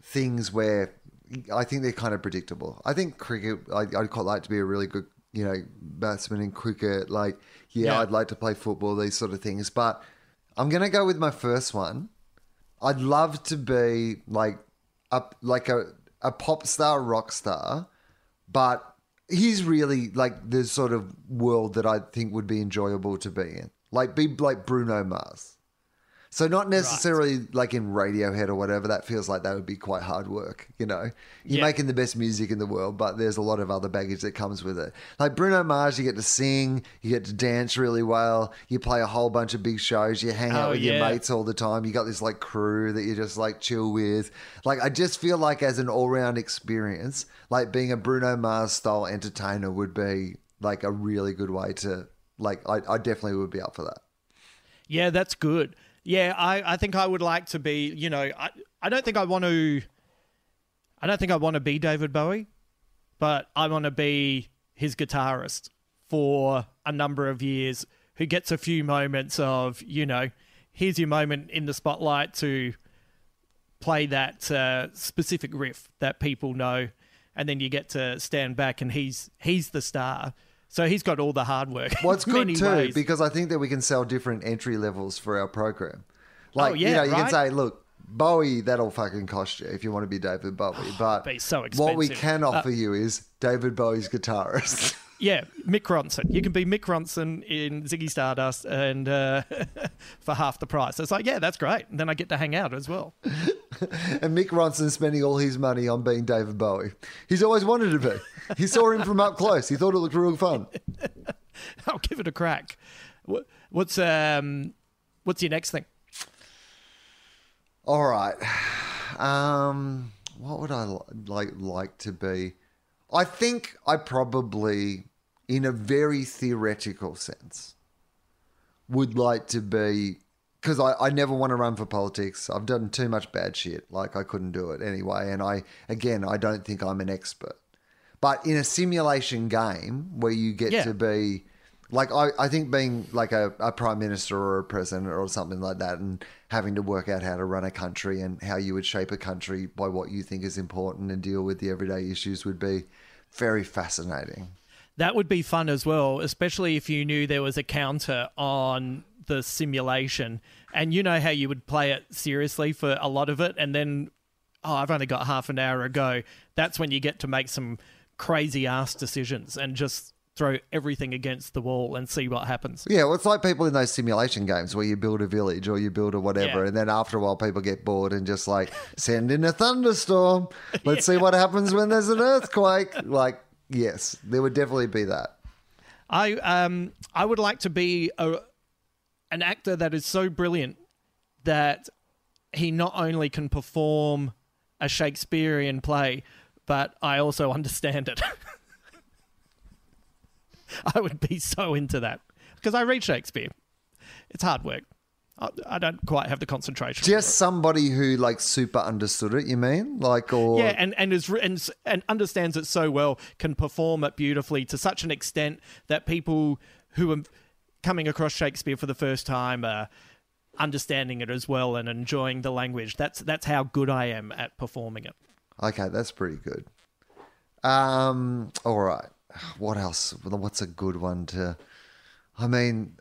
things where I think they're kind of predictable. I think cricket. I, I'd quite like to be a really good, you know, batsman in cricket. Like, yeah, Yeah. I'd like to play football. These sort of things, but I'm to go with my first one. I'd love to be like a like a a pop star, rock star, but he's really like the sort of world that I think would be enjoyable to be in. Like be like Bruno Mars. So not necessarily like in Radiohead or whatever. That feels like that would be quite hard work. You know, you're Yeah. making the best music in the world, but there's a lot of other baggage that comes with it. Like Bruno Mars, you get to sing, you get to dance really well, you play a whole bunch of big shows, you hang out Oh, with your mates all the time. You got this like crew that you just like chill with. Like I just feel like as an all round experience, like being a Bruno Mars style entertainer would be like a really good way to like. I, I definitely would be up for that. Yeah, that's good. Yeah, I, I think I would like to be, you know, I, I don't think I want to I don't think I want to be David Bowie, but I want to be his guitarist for a number of years who gets a few moments of, you know, here's your moment in the spotlight to play that uh, specific riff that people know and then you get to stand back and he's he's the star So he's got all the hard work. (laughs) Many good too ways. because I think that we can sell different entry levels for our program. Like, Oh, yeah, you know, you can say, look, Bowie, that'll fucking cost you if you want to be David Bowie. (sighs) But he's so what we. Uh, can offer you is David Bowie's guitarist. (laughs) Yeah, Mick Ronson. You can be Mick Ronson in Ziggy Stardust and uh, (laughs) for half the price. It's like, yeah, that's great. And then I get to hang out as well. (laughs) and Mick Ronson spending all his money on being David Bowie. He's always wanted to be. He saw him from up close. He thought it looked real fun. (laughs) I'll give it a crack. What, what's um, what's your next thing? All right. Um, what would I li- like like to be? I think I probably, in a very theoretical sense, would like to be because I, I never want to run for politics. I've done too much bad shit. Like I couldn't do it anyway. And I again I don't think I'm an expert. But in a simulation game where you get Yeah. to be like I, I think being like a, a prime minister or a president or something like that and having to work out how to run a country and how you would shape a country by what you think is important and deal with the everyday issues would be very fascinating. That would be fun as well, especially if you knew there was a counter on the simulation. And you know how you would play it seriously for a lot of it, and then, oh, I've only got half an hour ago. That's when you get to make some crazy ass decisions and just throw everything against the wall and see what happens. Yeah, well, it's like people in those simulation games where you build a village or you build a whatever, Yeah. and then after a while, people get bored and just like send in a thunderstorm. (laughs) Let's see what happens when there's an earthquake. Like, yes, there would definitely be that. I um I would like to be a an actor that is so brilliant that he not only can perform a Shakespearean play, but I also (laughs) understand it. (laughs) I would be so into that because I read Shakespeare. It's hard work. I, I don't quite have the concentration. Just somebody who like super understood it. You mean like or Yeah, and and is and, and understands it so well, can perform it beautifully to such an extent that people who are coming across Shakespeare for the first time are understanding it as well and enjoying the language. That's that's how good I am at performing it. Okay, that's pretty good. Um, all right. What else? What's a good one to? I mean,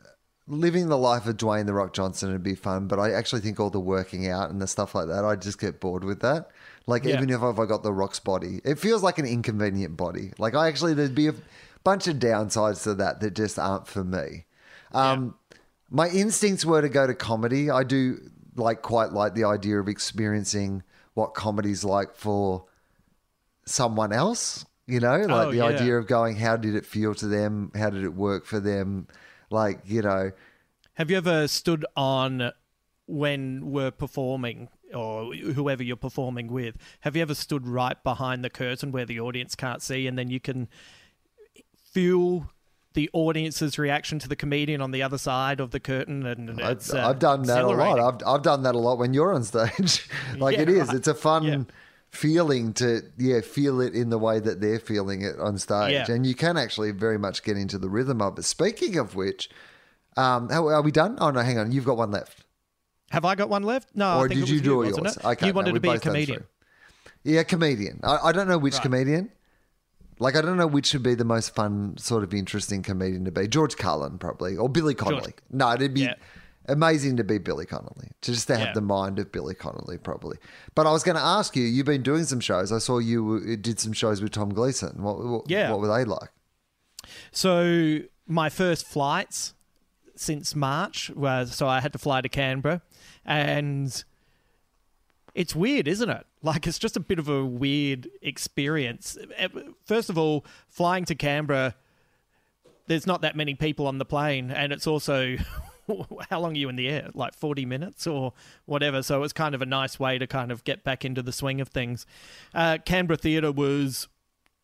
living the life of Dwayne the Rock Johnson would be fun, but I actually think all the working out and the stuff like that, I just get bored with that. Like Yeah. even if I've got the Rock's body, it feels like an inconvenient body. Like I actually there'd be a bunch of downsides to that that just aren't for me. Um, My instincts were to go to comedy. I do like quite like the idea of experiencing what comedy's like for someone else. You know, like Oh, the yeah. idea of going, how did it feel to them? How did it work for them? Like, you know, Have you ever stood on when we're performing or whoever you're performing with? Have you ever stood right behind the curtain where the audience can't see and then you can feel the audience's reaction to the comedian on the other side of the curtain and I've, it's, uh, I've done that a lot. I've, I've done that a lot when you're on stage. (laughs) like Yeah, it is. right. (laughs) It's a fun Yeah. feeling to yeah feel it in the way that they're feeling it on stage, Yeah. and you can actually very much get into the rhythm of it. Speaking of which, um, how, are we done? Oh no, hang on. You've got one left. Have I got one left? No, I or think did it you was do all yours? it? Okay, you no, wanted to be a comedian. Yeah, comedian. I, I don't know which Right. comedian. Like I don't know which would be the most fun, sort of interesting comedian to be. George Carlin probably, or Billy Connolly. No, it'd be Yeah. amazing to be Billy Connolly, to just to have Yeah. the mind of Billy Connolly probably. But I was going to ask you. You've been doing some shows. I saw you did some shows with Tom Gleeson. What, what, Yeah. what were they like? So my first flights since March was so I had to fly to Canberra, and it's weird, isn't it? (laughs) Like it's just a bit of a weird experience. First of all, flying to Canberra, there's not that many people on the plane, and it's also (laughs) how long are you in the air? Like 40 minutes or whatever. So it's kind of a nice way to kind of get back into the swing of things. Uh, Canberra Theatre was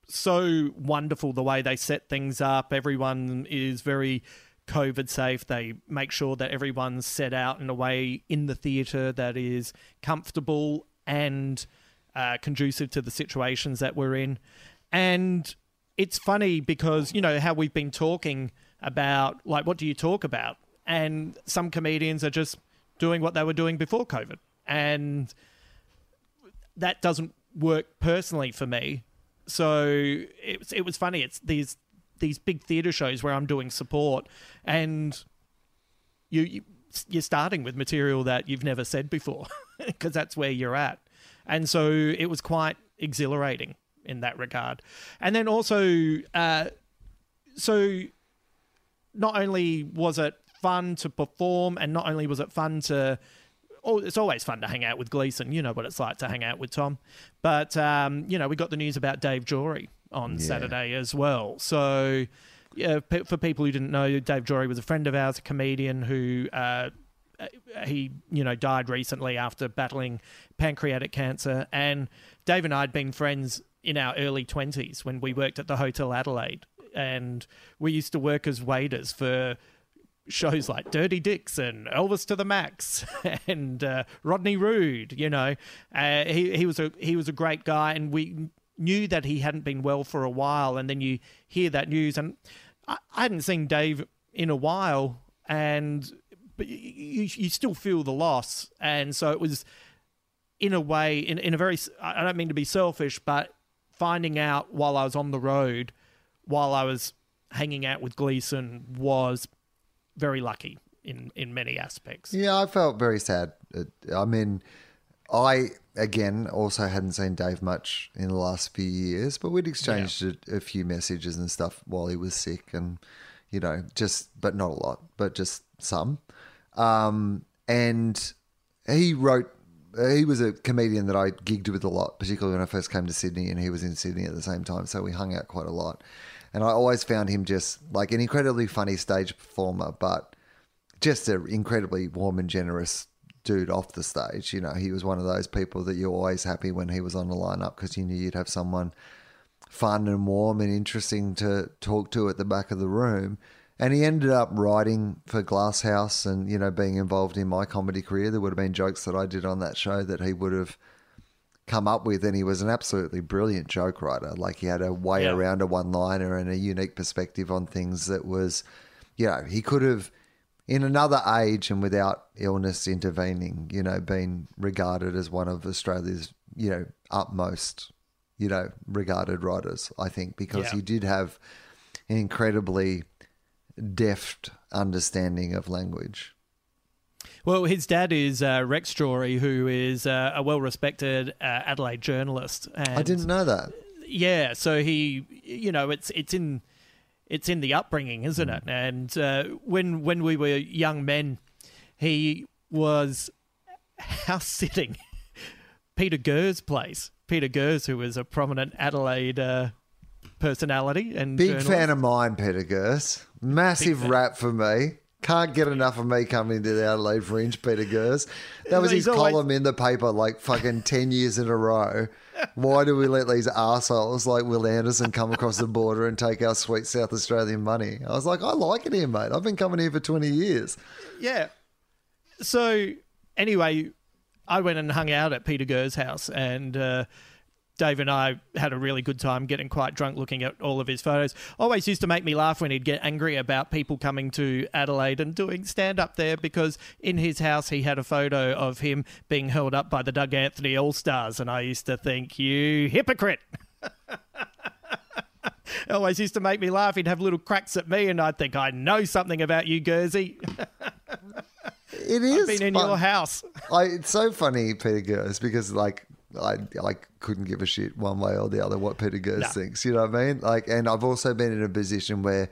so wonderful the way they set things up. Everyone is very COVID safe. They make sure that everyone's set out in a way in the theatre that is comfortable and uh, conducive to the situations that we're in. And it's funny because, you know, how we've been talking about, like, what do you talk about? And some comedians are just doing what they were doing before COVID. And that doesn't work personally for me. So it it was funny. It's these these big theatre shows where I'm doing support, and you, you you're starting with material that you've never said before (laughs) because that's where you're at, and so it was quite exhilarating in that regard, and then also, uh, so not only was it fun to perform, and not only was it fun to oh, it's always fun to hang out with Gleeson. You know what it's like to hang out with Tom. But, um, you know, we got the news about Dave Jory on Yeah. Saturday as well. So, yeah, pe- for people who didn't know, Dave Jory was a friend of ours, a comedian who. Uh, he, you know, died recently after battling pancreatic cancer. And Dave and I had been friends in our early 20s when we worked at the Hotel Adelaide. And we used to work as waiters for shows like Dirty Dicks and Elvis to the Max (laughs) and uh, Rodney Rude. You know, uh, he he was a he was a great guy, and we knew that he hadn't been well for a while. And then you hear that news, and I, I hadn't seen Dave in a while, and but you, you, still feel the loss, and so it was in a way, in in a very I don't mean to be selfish, but finding out while I was on the road, while I was hanging out with Gleeson was very lucky in in many aspects. Yeah, I felt very sad. Uh, I mean, I again also hadn't seen Dave much in the last few years, but we'd exchanged a, a few messages and stuff while he was sick, and you know, just but not a lot, but just some. Um, and he wrote. He was a comedian that I gigged with a lot, particularly when I first came to Sydney, and he was in Sydney at the same time, so we hung out quite a lot. And I always found him just like an incredibly funny stage performer, but just an incredibly warm and generous dude off the stage. You know, he was one of those people that you're always happy when he was on the lineup because you knew you'd have someone fun and warm and interesting to talk to at the back of the room. And he ended up writing for Glasshouse and, you know, being involved in my comedy career. There would have been jokes that I did on that show that he would have come up with. And he was an absolutely brilliant joke writer. Like he had a way Yeah. around a one liner and a unique perspective on things that was, you know, he could have, in another age and without illness intervening, you know, being regarded as one of Australia's, you know, utmost, you know, regarded writers, I think, because Yeah. he did have an incredibly deft understanding of language. Well, his dad is uh, Rex Jory, who is uh, a well-respected uh, Adelaide journalist. And I didn't know that. Yeah, so he, you know, it's it's in it's in the upbringing, isn't it? And uh, when when we were young men, he was house sitting (laughs) Peter Goers' place. Peter Goers, who was a prominent Adelaide uh, personality and Big journalist. fan of mine, Peter Goers. Massive rap for me. Can't get enough of me coming to the Adelaide Fringe, Peter Goers. That was He's his always- column in the paper like fucking 10 years in a row. Why do we let these assholes like Wil Anderson come across the border and take our sweet South Australian money? I was like, I like it here, mate. I've been coming here for 20 years. Yeah. So anyway, I went and hung out at Peter Goers' house, and uh, Dave and I had a really good time getting quite drunk looking at all of his photos. Always used to make me laugh when he'd get angry about people coming to Adelaide and doing stand up there because in his house he had a photo of him being held up by the Doug Anthony All Stars, and I used to think, you hypocrite. (laughs) Always used to make me laugh. He'd have little cracks at me, and I'd think I know something about you, Gursey. (laughs) It is. Been in fun. your house. I, it's so funny, Peter Goers, because like I I couldn't give a shit one way or the other what Peter Goers thinks. You know what I mean? Like, and I've also been in a position where,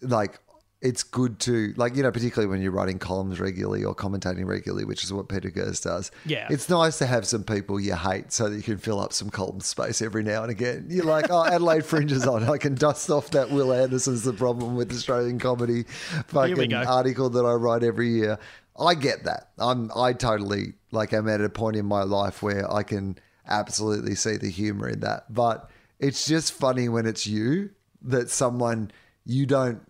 like, it's good to like you know, particularly when you're writing columns regularly or commentating regularly, which is what Peter Goers does. Yeah. it's nice to have some people you hate so that you can fill up some column space every now and again. You're like, oh, Adelaide Fringe is on. I can dust off that Wil Anderson's the problem with Australian comedy fucking article that I write every year. I get that. I'm I totally like I'm at a point in my life where I can absolutely see the humor in that. But it's just funny when it's you that someone you don't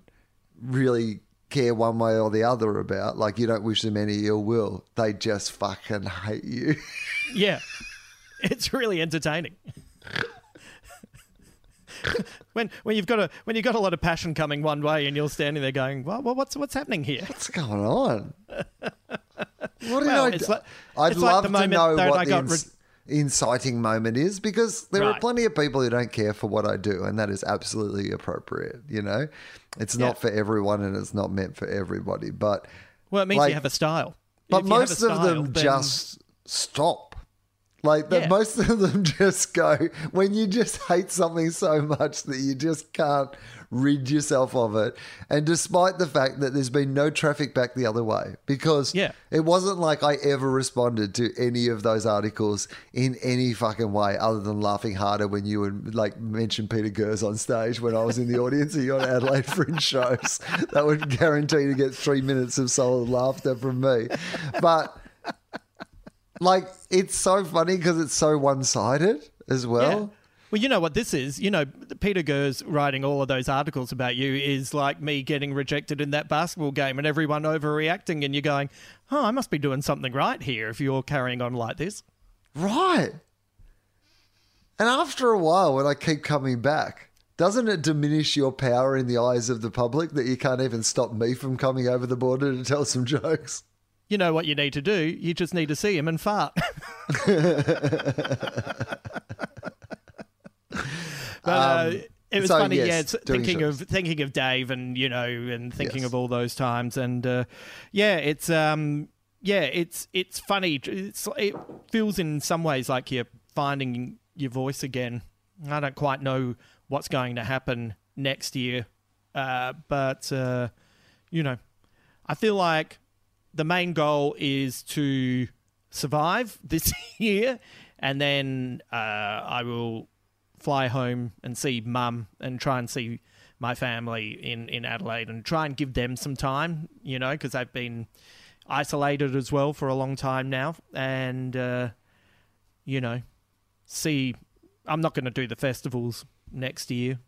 really care one way or the other about. Like you don't wish them any ill will. They just fucking hate you. (laughs) Yeah. It's really entertaining. (laughs) when when you've got a when you've got a lot of passion coming one way and you're standing there going, well, well what's what's happening here? What's going on? (laughs) What did Well, I do? like- I'd like love the to moment know that what I the got ins- inciting moment is because there are plenty of people who don't care for what I do, and that is absolutely appropriate. You know, it's Yeah. not for everyone and it's not meant for everybody. But Well, it means Like- you have a style. but If you have most of them then- just stop. Like that, Yeah. most of them (laughs) just go when you just hate something so much that you just can't rid yourself of it. And despite the fact that there's been no traffic back the other way, because Yeah. it wasn't like I ever responded to any of those articles in any fucking way other than laughing harder when you would like mention Peter Goers on stage when I was in the audience at your Adelaide Fringe shows. That would guarantee to get three minutes of solid laughter from me. But like it's so funny because it's so one-sided as Yeah. Well. You know what this is. You know, Peter Goers writing all of those articles about you is like me getting rejected in that basketball game and everyone overreacting, and you're going, "Oh, I must be doing something right here." If you're carrying on like this, Right. And after a while, when I keep coming back, doesn't it diminish your power in the eyes of the public that you can't even stop me from coming over the border to tell some jokes? you know what you need to do. You just need to see him and fart. (laughs) (laughs) but uh, it was Um, so, funny, yes, yeah. Thinking shows. of thinking of Dave and you know, and thinking Yes. of all those times, and uh, yeah, it's um, yeah, it's it's funny. It's it feels in some ways like you're finding your voice again. I don't quite know what's going to happen next year, uh, but uh, you know, I feel like the main goal is to survive this (laughs) year, and then uh, I will fly home and see mum and try and see my family in, in Adelaide and try and give them some time, you know, because they've been isolated as well for a long time now. And, uh, you know, see, I'm not going to do the festivals next year.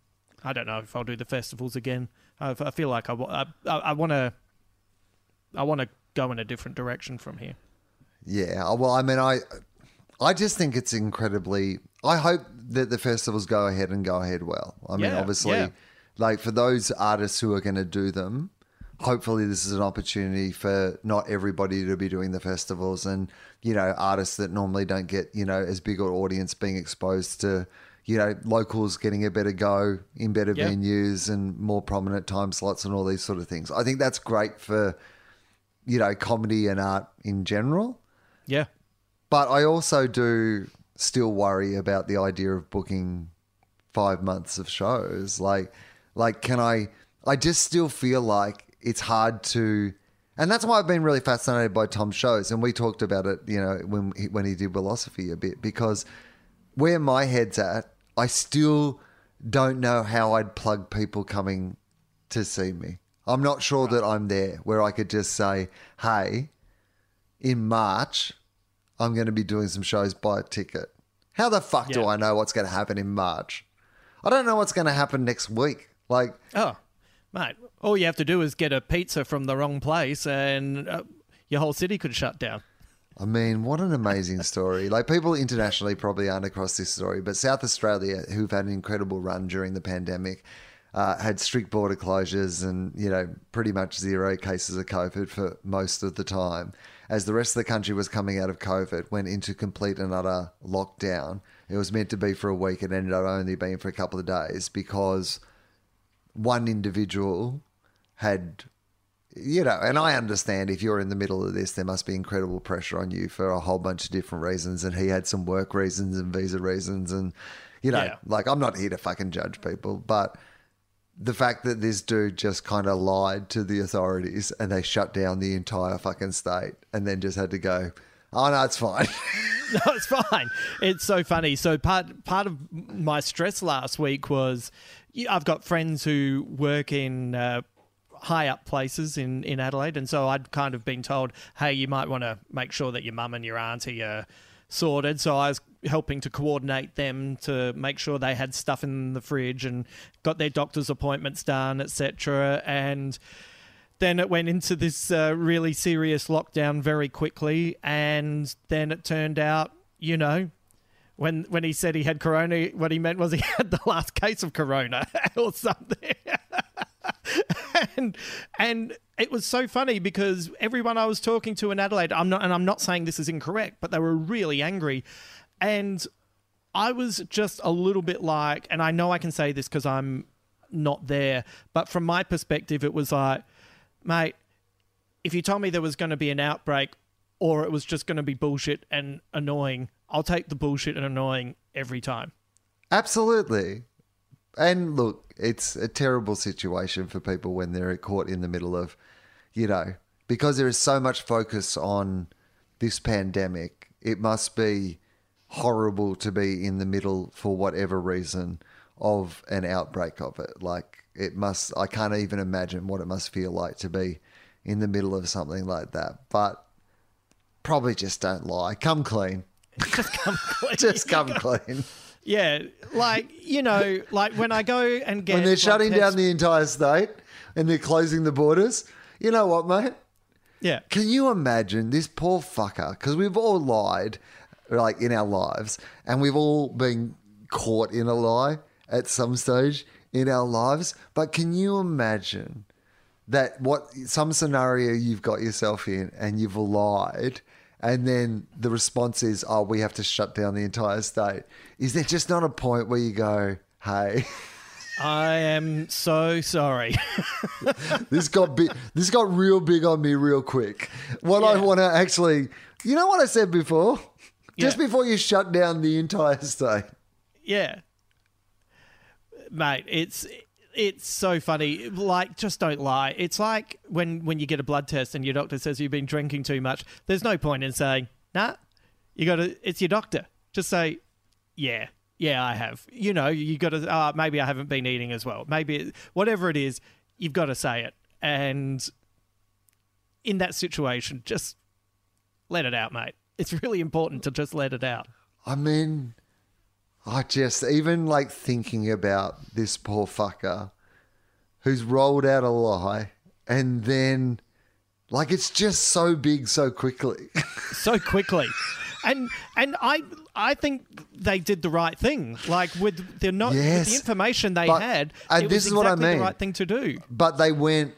I don't know if I'll do the festivals again. I, I feel like I, wa- I, I want to I want to go in a different direction from here. Yeah. Well, I mean, I, I just think it's incredibly. I hope that the festivals go ahead and go ahead well. I mean, Yeah, obviously, yeah. like for those artists who are going to do them, hopefully this is an opportunity for not everybody to be doing the festivals and you know artists that normally don't get you know as big an audience being exposed to you know locals getting a better go in better venues and more prominent time slots and all these sort of things. I think that's great for you know comedy and art in general. Yeah. But I also do still worry about the idea of booking five months of shows. Like, like can I? I just still feel like it's hard to, and that's why I've been really fascinated by Tom's shows. And we talked about it, you know, when he, when he did philosophy a bit because where my head's at, I still don't know how I'd plug people coming to see me. I'm not sure that I'm there where I could just say, hey, in March, I'm going to be doing some shows, buy a ticket. How the fuck do I know what's going to happen in March? I don't know what's going to happen next week. Like, Oh, mate. All you have to do is get a pizza from the wrong place, and uh, your whole city could shut down. I mean, what an amazing story. Like, people internationally probably aren't across this story, but South Australia, who've had an incredible run during the pandemic, uh, had strict border closures and, you know, pretty much zero cases of COVID for most of the time. As the rest of the country was coming out of COVID, went into complete and utter lockdown. It was meant to be for a week. It ended up only being for a couple of days because one individual had you know, and I understand if you're in the middle of this, there must be incredible pressure on you for a whole bunch of different reasons. And he had some work reasons and visa reasons. And, you know, Yeah. like I'm not here to fucking judge people, but the fact that this dude just kind of lied to the authorities and they shut down the entire fucking state and then just had to go, oh, no, it's fine. (laughs) (laughs) No, it's fine. It's so funny. So part part of my stress last week was I've got friends who work in uh, high up places in in Adelaide, and so I'd kind of been told, hey, you might want to make sure that your mum and your auntie are sorted. So I was helping to coordinate them to make sure they had stuff in the fridge and got their doctor's appointments done, etc. And then it went into this uh, really serious lockdown very quickly, and then it turned out, you know, when when he said he had corona, what he meant was he (laughs) had the last case of corona (laughs) or something. (laughs) and and it was so funny because everyone I was talking to in Adelaide, I'm not, and I'm not saying this is incorrect, but they were really angry. And I was just a little bit like, and I know I can say this because I'm not there, but from my perspective, it was like, mate, if you told me there was going to be an outbreak or it was just going to be bullshit and annoying, I'll take the bullshit and annoying every time. Absolutely. And look, it's a terrible situation for people when they're caught in the middle of, you know, because there is so much focus on this pandemic, it must be horrible to be in the middle for whatever reason of an outbreak of it. Like, it must, I can't even imagine what it must feel like to be in the middle of something like that. But probably just don't lie. Come clean. (laughs) Just come clean. Just come clean. Yeah, like you know, like when I go and get When they're shutting down the entire state and they're closing the borders, you know what, mate? yeah, Can you imagine this poor fucker? Because we've all lied, like in our lives, and we've all been caught in a lie at some stage in our lives. But can you imagine that what some scenario you've got yourself in and you've lied? And then the response is, "Oh, we have to shut down the entire state." Is there just not a point where you go, "Hey, (laughs) I am so sorry. (laughs) this got big, this got real big on me real quick. What I want to actually, you know what I said before? Just Yeah. before you shut down the entire (laughs) state. yeah, mate, it's it's so funny. Like, just don't lie. It's like when when you get a blood test and your doctor says you've been drinking too much. There's no point in saying, "Nah." You got to. It's your doctor. Just say, "Yeah, yeah, I have." You know, you got to. Uh, maybe I haven't been eating as well. Maybe whatever it is, you've got to say it. And in that situation, just let it out, mate. It's really important to just let it out. I mean, I just even like thinking about this poor fucker who's rolled out a lie and then like it's just so big so quickly. (laughs) so quickly. And and I I think they did the right thing. Like with the not with the information they But- had, and it this was is what I exactly mean. the right thing to do. but they went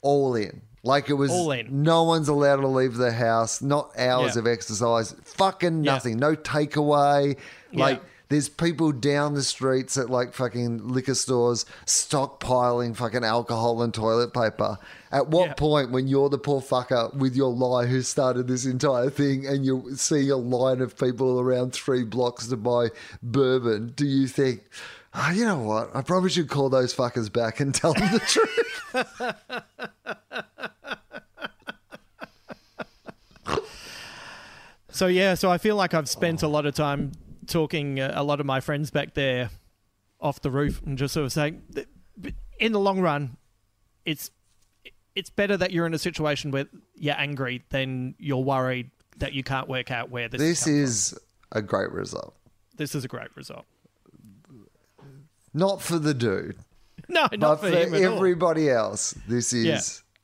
all in. Like it was no one's allowed to leave the house, not hours Yeah. of exercise, fucking Yeah. nothing, no takeaway. Like Yeah. there's people down the streets at like fucking liquor stores stockpiling fucking alcohol and toilet paper. At what Yeah. point when you're the poor fucker with your lie who started this entire thing and you see a line of people around three blocks to buy bourbon, do you think Oh, you know what? I probably should call those fuckers back and tell them the (laughs) truth. (laughs) So yeah, so I feel like I've spent a lot of time talking uh, a lot of my friends back there off the roof and just sort of saying, in the long run, it's it's better that you're in a situation where you're angry than you're worried that you can't work out where this. This is a great result. this is a great result. Not for the dude, (laughs) No, not for, for, him at all. everybody else. This is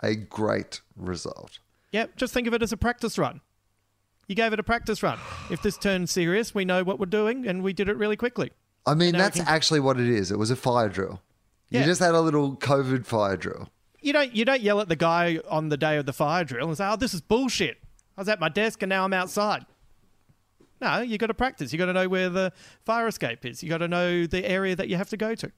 Yeah. a great result. Yep, just think of it as a practice run. You gave it a practice run. If this turns serious, we know what we're doing, and we did it really quickly. I mean, that's can- actually what it is. It was a fire drill. You Yeah. just had a little COVID fire drill. You don't you don't yell at the guy on the day of the fire drill and say, "Oh, this is bullshit." I was at my desk and now I'm outside. No, you got to practice. You got to know where the fire escape is. You got to know the area that you have to go to.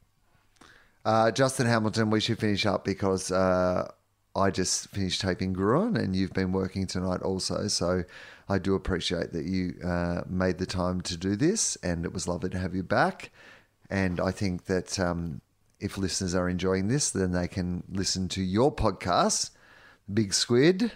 Uh, Justin Hamilton, we should finish up because uh, I just finished taping Gruen and you've been working tonight also. So I do appreciate that you uh, made the time to do this and it was lovely to have you back. And I think that um, if listeners are enjoying this, then they can listen to your podcast, Big Squid.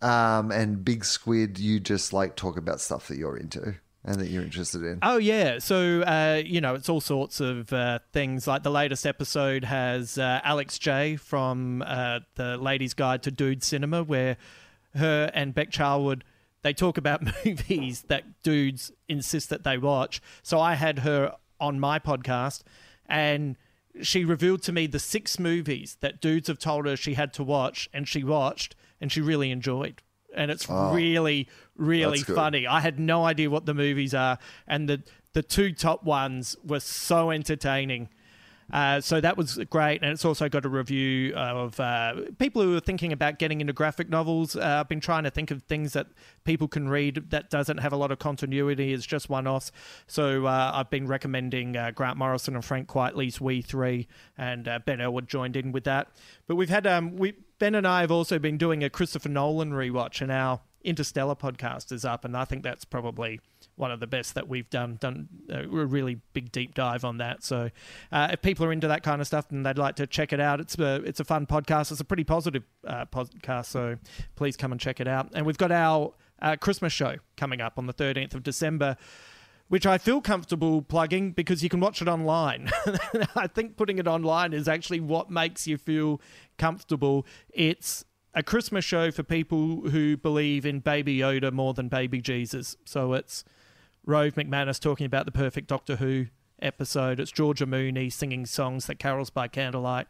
Um, and Big Squid, you just like talk about stuff that you're into and that you're interested in. Oh yeah, so uh, you know it's all sorts of uh, things. Like the latest episode has uh, Alex J from uh, the Ladies Guide to Dude Cinema, where her and Beck Charwood they talk about (laughs) movies that dudes insist that they watch. So I had her on my podcast, and she revealed to me the six movies that dudes have told her she had to watch, and she watched, and she really enjoyed. And it's oh, really, really funny. I had no idea what the movies are, and the the two top ones were so entertaining. Uh, so that was great, and it's also got a review of uh, people who are thinking about getting into graphic novels. Uh, I've been trying to think of things that people can read that doesn't have a lot of continuity. It's just one-offs. So uh, I've been recommending uh, Grant Morrison and Frank Quitely's We Three, and uh, Ben Elwood joined in with that. But we've had um, we Ben and I have also been doing a Christopher Nolan rewatch, and our Interstellar podcast is up, and I think that's probably one of the best that we've done. Done a really big deep dive on that. So uh, if people are into that kind of stuff and they'd like to check it out, it's a it's a fun podcast. It's a pretty positive uh, podcast. So please come and check it out. And we've got our uh, Christmas show coming up on the thirteenth of December. Which I feel comfortable plugging because you can watch it online. (laughs) I think putting it online is actually what makes you feel comfortable. It's a Christmas show for people who believe in Baby Yoda more than Baby Jesus. So it's Rove McManus talking about the perfect Doctor Who episode. It's Georgia Mooney singing songs that carols by candlelight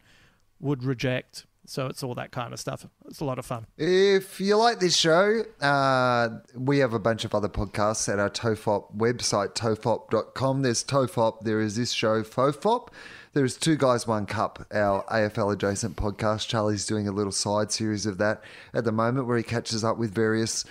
would reject. So it's all that kind of stuff. It's a lot of fun. If you like this show, uh, we have a bunch of other podcasts at our TOFOP website, tofop.com. There's TOFOP, there is this show, FOFOP. There's Two Guys, One Cup, our AFL adjacent podcast. Charlie's doing a little side series of that at the moment where he catches up with various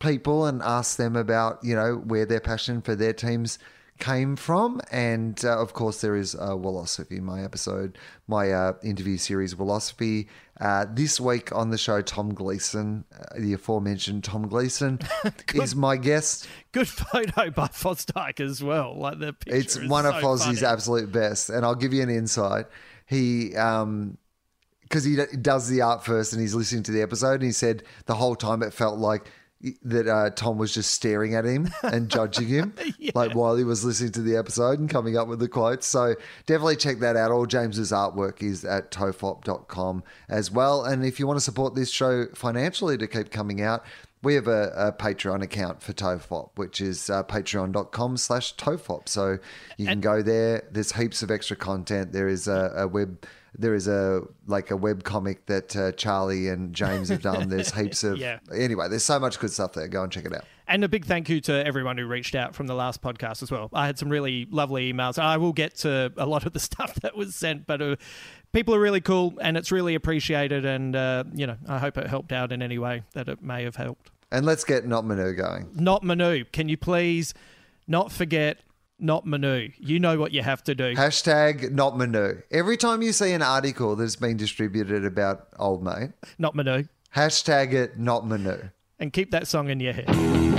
people and asks them about, you know, where their passion for their teams came from. And uh, of course, there is uh, Philosophy, my episode, my uh, interview series, Philosophy. Uh, this week on the show, Tom Gleeson, uh, the aforementioned Tom Gleeson, (laughs) is my guest. Good photo by Fosdike as well. Like the picture It's one of so Fozzie's funny. absolute best. And I'll give you an insight. He, um, because he d- does the art first and he's listening to the episode, and he said the whole time it felt like that uh, Tom was just staring at him and judging him, (laughs) like while he was listening to the episode and coming up with the quotes. So definitely check that out. All James's artwork is at tofop.com as well. And if you want to support this show financially to keep coming out, we have a, a Patreon account for Tofop, which is uh, patreon.com slash Tofop. So you can go there. There's heaps of extra content. There is a, a web, there is a like a web comic that uh, Charlie and James have done. There's (laughs) heaps of, Yeah. anyway, there's so much good stuff there. Go and check it out. And a big thank you to everyone who reached out from the last podcast as well. I had some really lovely emails. I will get to a lot of the (laughs) stuff that was sent, but uh, people are really cool and it's really appreciated. And, uh, you know, I hope it helped out in any way that it may have helped. And let's get Not Manu going. Not Manu. Can you please not forget not Manu? You know what you have to do. Hashtag Not Manu. Every time you see an article that's been distributed about old mate, Not Manu. hashtag it Not Manu. And keep that song in your head.